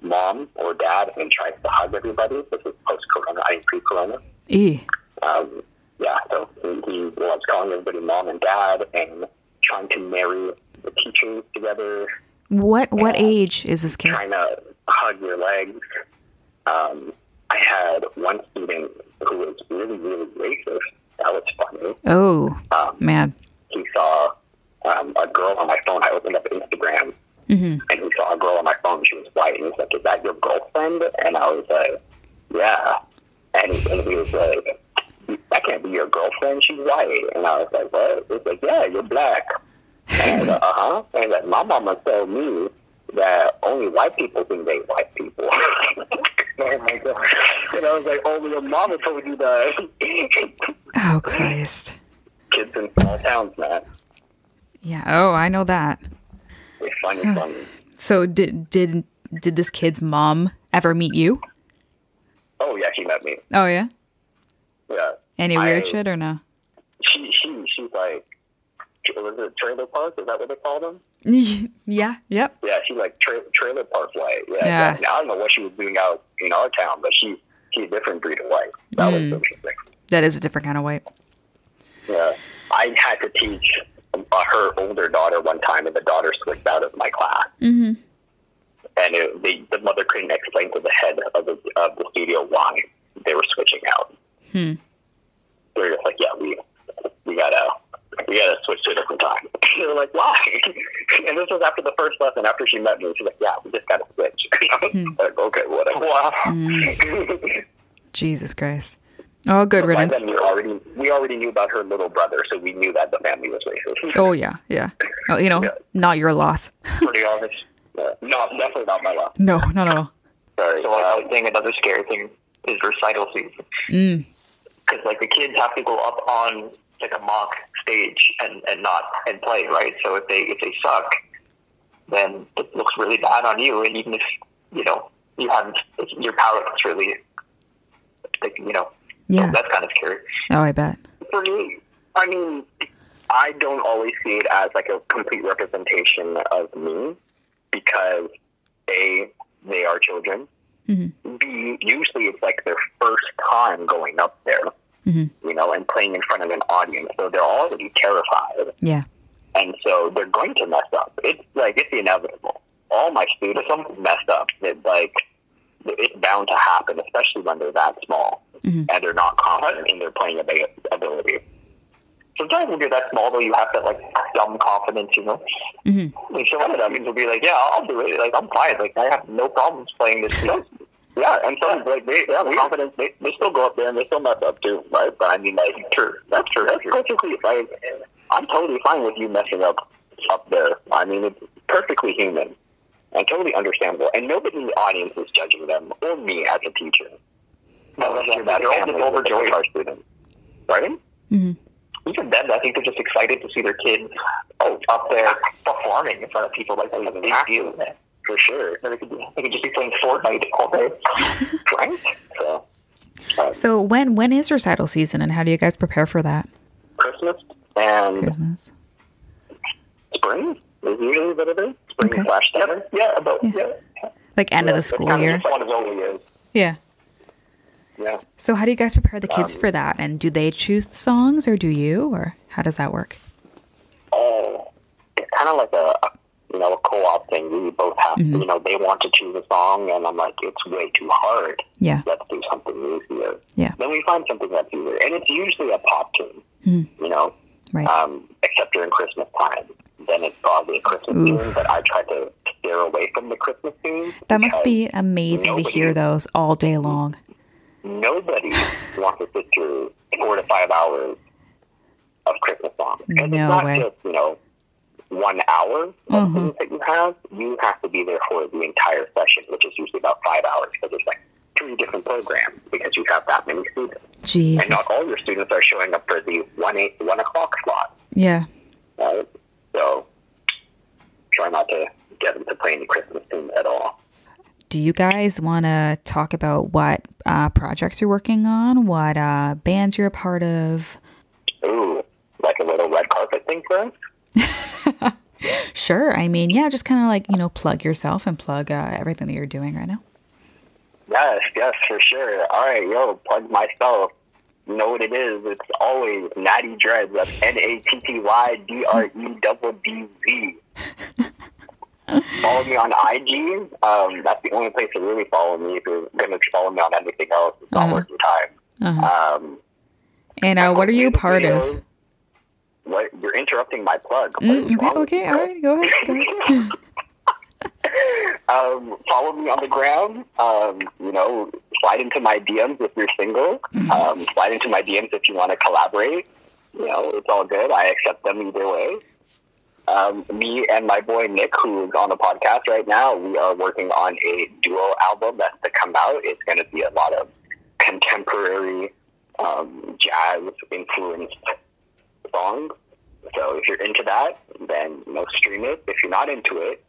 Speaker 3: mom or dad and tries to hug everybody. This is post corona, I mean pre corona. Um, yeah, so he, he was calling everybody mom and dad and trying to marry the teachers together,
Speaker 1: What what age is this kid?
Speaker 3: trying to hug your legs. Um, I had one student who was really, really racist. That was funny.
Speaker 1: Oh man.
Speaker 3: He saw um, a girl on my phone. I opened up Instagram,
Speaker 1: Mm-hmm.
Speaker 3: and he saw a girl on my phone. She was white, and he's like, "Is that your girlfriend?" And I was like, "Yeah." And he, and he was like, "That can't be your girlfriend. She's white." And I was like, "What?" He's like, "Yeah, you're black." And I was like, "Uh huh." And like, "My mama told me that only white people think they white people." oh my god! And I was like, "Only your mama told you that."
Speaker 1: Oh Christ.
Speaker 3: Kids in small towns, man.
Speaker 1: Yeah. Oh, I know that.
Speaker 3: It's funny, funny.
Speaker 1: So did did did this kid's mom ever meet you?
Speaker 3: Oh yeah, she met me.
Speaker 1: Oh yeah.
Speaker 3: Yeah.
Speaker 1: Any weird
Speaker 3: I-
Speaker 1: shit or no?
Speaker 3: She she she's like was it trailer park? Is that what they call them?
Speaker 1: yeah. Yep.
Speaker 3: Yeah, she's like tra- trailer park white. Yeah,
Speaker 1: Yeah.
Speaker 3: I don't know what she was doing out in our town, but she she's a different breed of white. That was interesting.
Speaker 1: That is a different kind of white.
Speaker 3: Yeah, I had to teach uh, her older daughter one time, and the daughter switched out of my class. Mm-hmm. And it, they, the mother couldn't explain to the head of the of the studio why they were switching out.
Speaker 1: Hmm.
Speaker 3: They were just like, "Yeah, we we gotta we gotta switch to a different time." they were like, "Why?" and this was after the first lesson. After she met me, she's like, "Yeah, we just gotta switch." like, okay, whatever. Wow.
Speaker 1: Jesus Christ. Oh, good
Speaker 3: By
Speaker 1: riddance.
Speaker 3: then, we already we already knew about her little brother, so we knew that the family was racist.
Speaker 1: Oh yeah, yeah. Oh, you know,
Speaker 3: Yeah.
Speaker 1: not your loss.
Speaker 2: Pretty obvious.
Speaker 3: Yeah. No, definitely not my loss.
Speaker 1: No, not at all.
Speaker 3: Sorry.
Speaker 2: So like, I
Speaker 3: uh,
Speaker 2: was saying another scary thing is recital season.
Speaker 1: Mm.
Speaker 2: Because like the kids have to go up on like a mock stage and, and not and play right. So if they if they suck, then it looks really bad on you. And even if you know you haven't, your palate is really like you know
Speaker 1: Yeah.
Speaker 2: that's kind of scary.
Speaker 1: Oh, I bet.
Speaker 3: for me, I mean, I don't always see it as like a complete representation of me because a they are children.
Speaker 1: Mm-hmm.
Speaker 3: B usually it's like their first time going up there,
Speaker 1: Mm-hmm.
Speaker 3: you know, and playing in front of an audience, so they're already terrified,
Speaker 1: Yeah.
Speaker 3: and so they're going to mess up. It's like it's inevitable. All my students have messed up. It's like it's bound to happen, especially when they're that small
Speaker 1: Mhm.
Speaker 3: and they're not confident in their playing abi- ability.
Speaker 2: Sometimes when you're that small, though, you have that like dumb confidence, you know.
Speaker 1: Mm-hmm.
Speaker 2: Like some of the dummies will be like, "Yeah, I'll do it. Like I'm fine. Like I have no problems playing this." You know?
Speaker 3: Yeah, and some like they, they have confidence. They, they still go up there and they still mess up too, right? But I mean, like, true. That's true. That's perfectly like I'm totally fine with you messing up up there. I mean, it's perfectly human and totally understandable. And nobody in the audience is judging them or me as a teacher.
Speaker 2: No,
Speaker 3: Unless
Speaker 2: that's
Speaker 3: you're
Speaker 2: They're all just overjoyed.
Speaker 3: with our students, right?
Speaker 1: Mm-hmm.
Speaker 2: Even then, I think they're just excited to see their kid oh up there performing in front of people. Like that's a big deal. Man.
Speaker 3: For sure,
Speaker 2: They could, be, they could just be playing Fortnite all day.
Speaker 3: right? So, uh,
Speaker 1: So when when is recital season, and how do you guys prepare for that?
Speaker 3: Christmas and
Speaker 1: Christmas.
Speaker 3: spring is usually what it is. Spring
Speaker 1: Okay.
Speaker 3: slash summer.
Speaker 2: Yeah, about yeah.
Speaker 1: Like end of the school
Speaker 3: kind
Speaker 1: year.
Speaker 3: Of what it is.
Speaker 1: Yeah.
Speaker 3: Yeah.
Speaker 1: So how do you guys prepare the kids for that? And do they choose the songs, or do you, or how does that work?
Speaker 3: Oh, it's kind of like a, a you know a co-op thing. We both have
Speaker 1: Mm-hmm.
Speaker 3: you know they want to choose a song, and I'm like it's way too hard.
Speaker 1: Yeah.
Speaker 3: Let's do something easier.
Speaker 1: Yeah.
Speaker 3: Then we find something that's easier, and it's usually a pop tune.
Speaker 1: Mm-hmm.
Speaker 3: You know,
Speaker 1: Right.
Speaker 3: um, except during Christmas time. Then it's probably a Christmas tune, but I try to steer away from the Christmas tunes.
Speaker 1: that must be amazing to hear those all day long.
Speaker 3: Nobody wants to sit through four to five hours of Christmas songs. 'Cause
Speaker 1: No
Speaker 3: it's not
Speaker 1: way.
Speaker 3: just, you know, one hour of
Speaker 1: Mhm.
Speaker 3: things that you have. You have to be there for the entire session, which is usually about five hours because it's like three different programs because you have that many students. And
Speaker 1: Jesus.
Speaker 3: not all your students are showing up for the one eight, one o'clock slot,
Speaker 1: Yeah.
Speaker 3: right? So try not to get them to play any Christmas tunes at all.
Speaker 1: Do you guys want to talk about what uh, projects you're working on, what uh, bands you're a part of?
Speaker 3: Ooh, like a little red carpet thing for us?
Speaker 1: Sure. I mean, yeah, just kind of like, you know, plug yourself and plug uh, everything that you're doing right now.
Speaker 3: Yes, yes, for sure. All right, yo, plug myself. You know what it is? It's always Natty Dreads. That's N A T T Y D R E double D Z. Follow me on IG. Um, that's the only place to really follow me. If you're gonna follow me on anything else, it's not
Speaker 1: Uh-huh.
Speaker 3: worth your time.
Speaker 1: Uh-huh.
Speaker 3: Um,
Speaker 1: And uh, what are you part of?
Speaker 3: What you're interrupting my plug?
Speaker 1: Mm, okay, okay, all right, go ahead. Go ahead.
Speaker 3: um, follow me on the ground. Um, you know, slide into my DMs if you're single. Um, slide into my DMs if you want to collaborate. You know, it's all good. I accept them either way. Um, me and my boy Nick, who is on the podcast right now, we are working on a duo album that's to come out. It's going to be a lot of contemporary um, jazz influenced songs. So if you're into that, then you know, stream it. If you're not into it,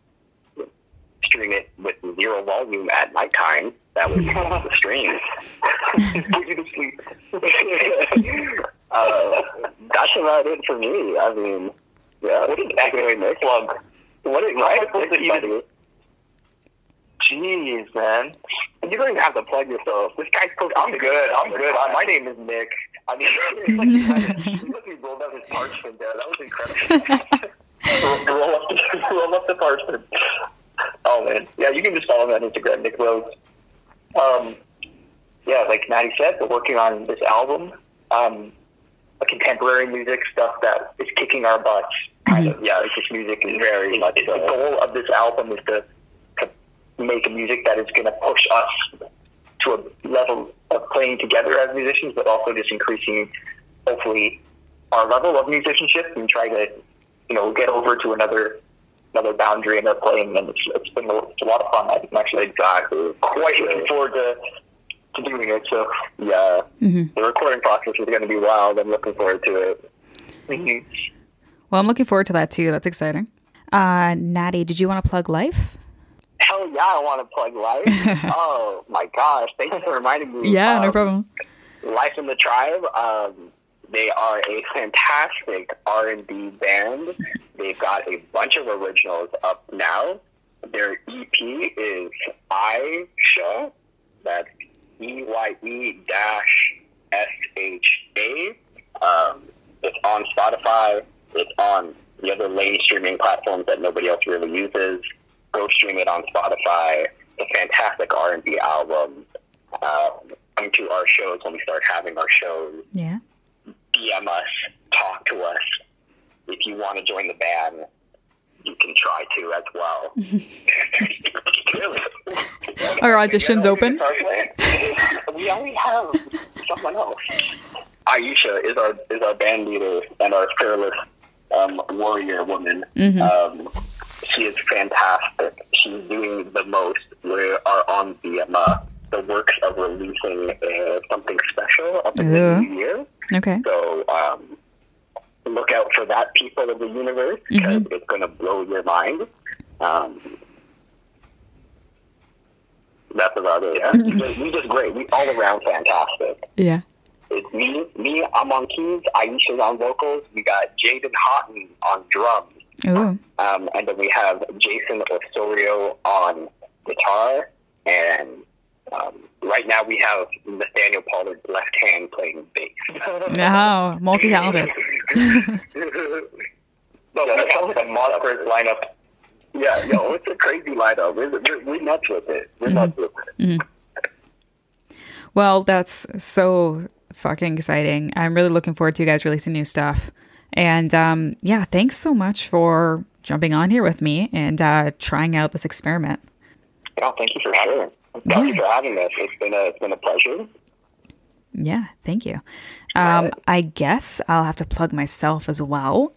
Speaker 3: stream it with zero volume at nighttime. That would be the stream. Put you to sleep. uh, that's about it for me. I mean, yeah. What is actually Nick? Plug. What is right?
Speaker 2: supposed to even- Jeez, man.
Speaker 3: You don't even have to plug yourself. This guy's supposed
Speaker 2: I'm good. I'm good. Uh, my name is Nick. I mean, it's like he had- he rolled out his parchment there. That was incredible. roll, roll up the roll up the parchment. Oh man, yeah. You can just follow me on Instagram, Nick Rhodes. Um, yeah, like Natty said, we're working on this album, um, a contemporary music stuff that is kicking our butts. Kind of, yeah. Like this music is very much. The goal of this album is to to make music that is going to push us to a level of playing together as musicians, but also just increasing, hopefully, our level of musicianship and try to, you know, get over to another another boundary in our playing. And it's, it's been a, it's a lot of fun. I'm actually exactly quite looking forward to to doing it. So yeah,
Speaker 1: Mm-hmm.
Speaker 2: the recording process is going to be wild. I'm looking forward to it. Mm-hmm.
Speaker 1: Well, I'm looking forward to that too. That's exciting. Uh, Natty, did you want to plug life?
Speaker 3: Hell yeah, I want to plug Life. oh my gosh, thank you for reminding me.
Speaker 1: Yeah, no
Speaker 3: Um,
Speaker 1: problem.
Speaker 3: Life and the Tribe. Um, they are a fantastic R and B band. They've got a bunch of originals up now. Their EP is Aisha. That's E Y E dash S H A. Um, it's on Spotify. It's on the other lane streaming platforms that nobody else really uses. Go stream it on Spotify. It's a fantastic R and B album. Um, come to our shows when we start having our shows.
Speaker 1: Yeah.
Speaker 3: DM us, talk to us. If you want to join the band, you can try to as well. really?
Speaker 1: Are auditions open?
Speaker 3: we only have someone else. Aisha is our is our band leader and our fearless um, warrior woman. Um, she is fantastic. She's doing the most. We are on the um, uh, the works of releasing uh, something special up in the new year.
Speaker 1: Okay.
Speaker 3: So um, look out for that, people of the universe, because it's going to blow your mind. Um, that's about it. Yeah, we just great. We all around fantastic.
Speaker 1: Yeah.
Speaker 3: It's me, me. I'm on keys. Aisha's on vocals. We got Jaden Houghton on drums,
Speaker 1: Ooh.
Speaker 3: um, and then we have Jason Osorio on guitar. And um, right now we have Nathanael Pollard's left hand playing bass.
Speaker 1: Wow. Multi talented.
Speaker 2: No, that sounds like a monstrous lineup.
Speaker 3: Yeah, yo, it's a crazy lineup. We're, we're, we're nuts with it. We're nuts with it.
Speaker 1: Well, that's so fucking exciting. I'm really looking forward to you guys releasing new stuff. And um, yeah, thanks so much for jumping on here with me and uh, trying out this experiment.
Speaker 3: No, thank you for having me. Thank you for having us. It's been a it's been a pleasure.
Speaker 1: Yeah, thank you. Um, I guess I'll have to plug myself as well.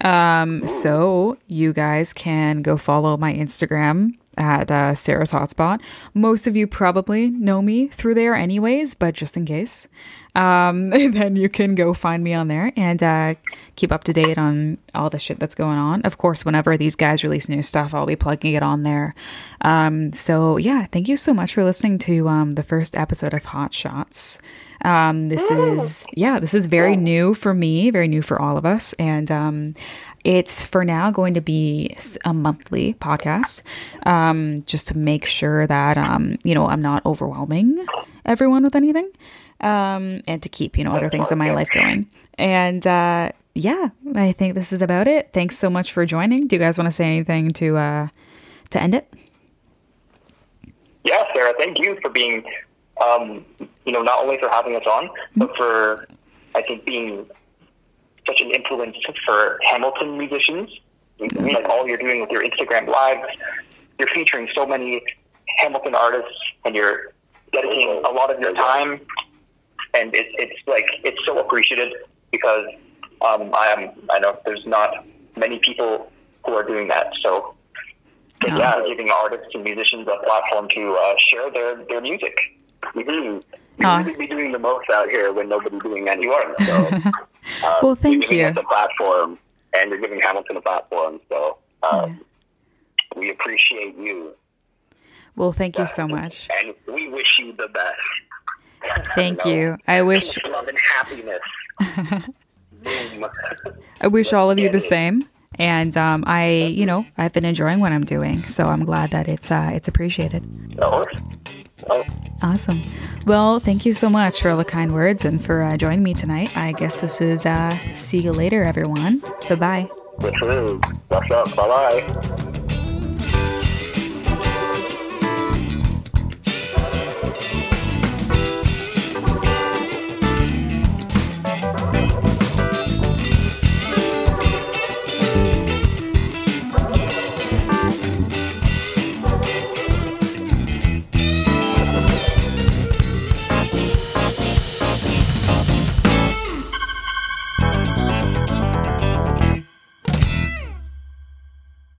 Speaker 1: Um, so you guys can go follow my Instagram at uh, Sarah's Hotspot. Most of you probably know me through there, anyways, but just in case, um, then you can go find me on there and uh, keep up to date on all the shit that's going on. Of course, whenever these guys release new stuff, I'll be plugging it on there. Um, so yeah, thank you so much for listening to um, the first episode of Hot Shots. Um, this is yeah, this is very new for me, very new for all of us, and um, it's for now going to be a monthly podcast, um, just to make sure that um, you know I'm not overwhelming everyone with anything, um, and to keep you know other things in my life going. And uh, yeah, I think this is about it. Thanks so much for joining. Do you guys want to say anything to uh, to end it?
Speaker 2: Yeah, Sarah, thank you for being, um, you know, not only for having us on, but for, I think, being such an influence for Hamilton musicians. Like all you're doing with your Instagram lives, you're featuring so many Hamilton artists, and you're dedicating a lot of your time, and it's it's like it's so appreciated because um, I am I know there's not many people who are doing that. So but yeah, giving artists and musicians a platform to uh, share their, their music.
Speaker 3: Mm-hmm. You
Speaker 1: Aw.
Speaker 3: really be doing the most out here when nobody's doing anything. So, uh,
Speaker 1: Well, thank
Speaker 3: you're giving
Speaker 1: you.
Speaker 3: us a platform, and you're giving Hamilton a platform. So, uh, we appreciate you,
Speaker 1: Well, thank you so much.
Speaker 3: and we wish you the best.
Speaker 1: Thank you. I wish
Speaker 3: love and happiness.
Speaker 1: I wish all of you the same. And um, I, you know, I've been enjoying what I'm doing, so I'm glad that it's uh, it's appreciated. Awesome. Well, thank you so much for all the kind words and for uh, joining me tonight. I guess this is uh, see you later, everyone. Bye bye.
Speaker 3: what's up. Bye bye.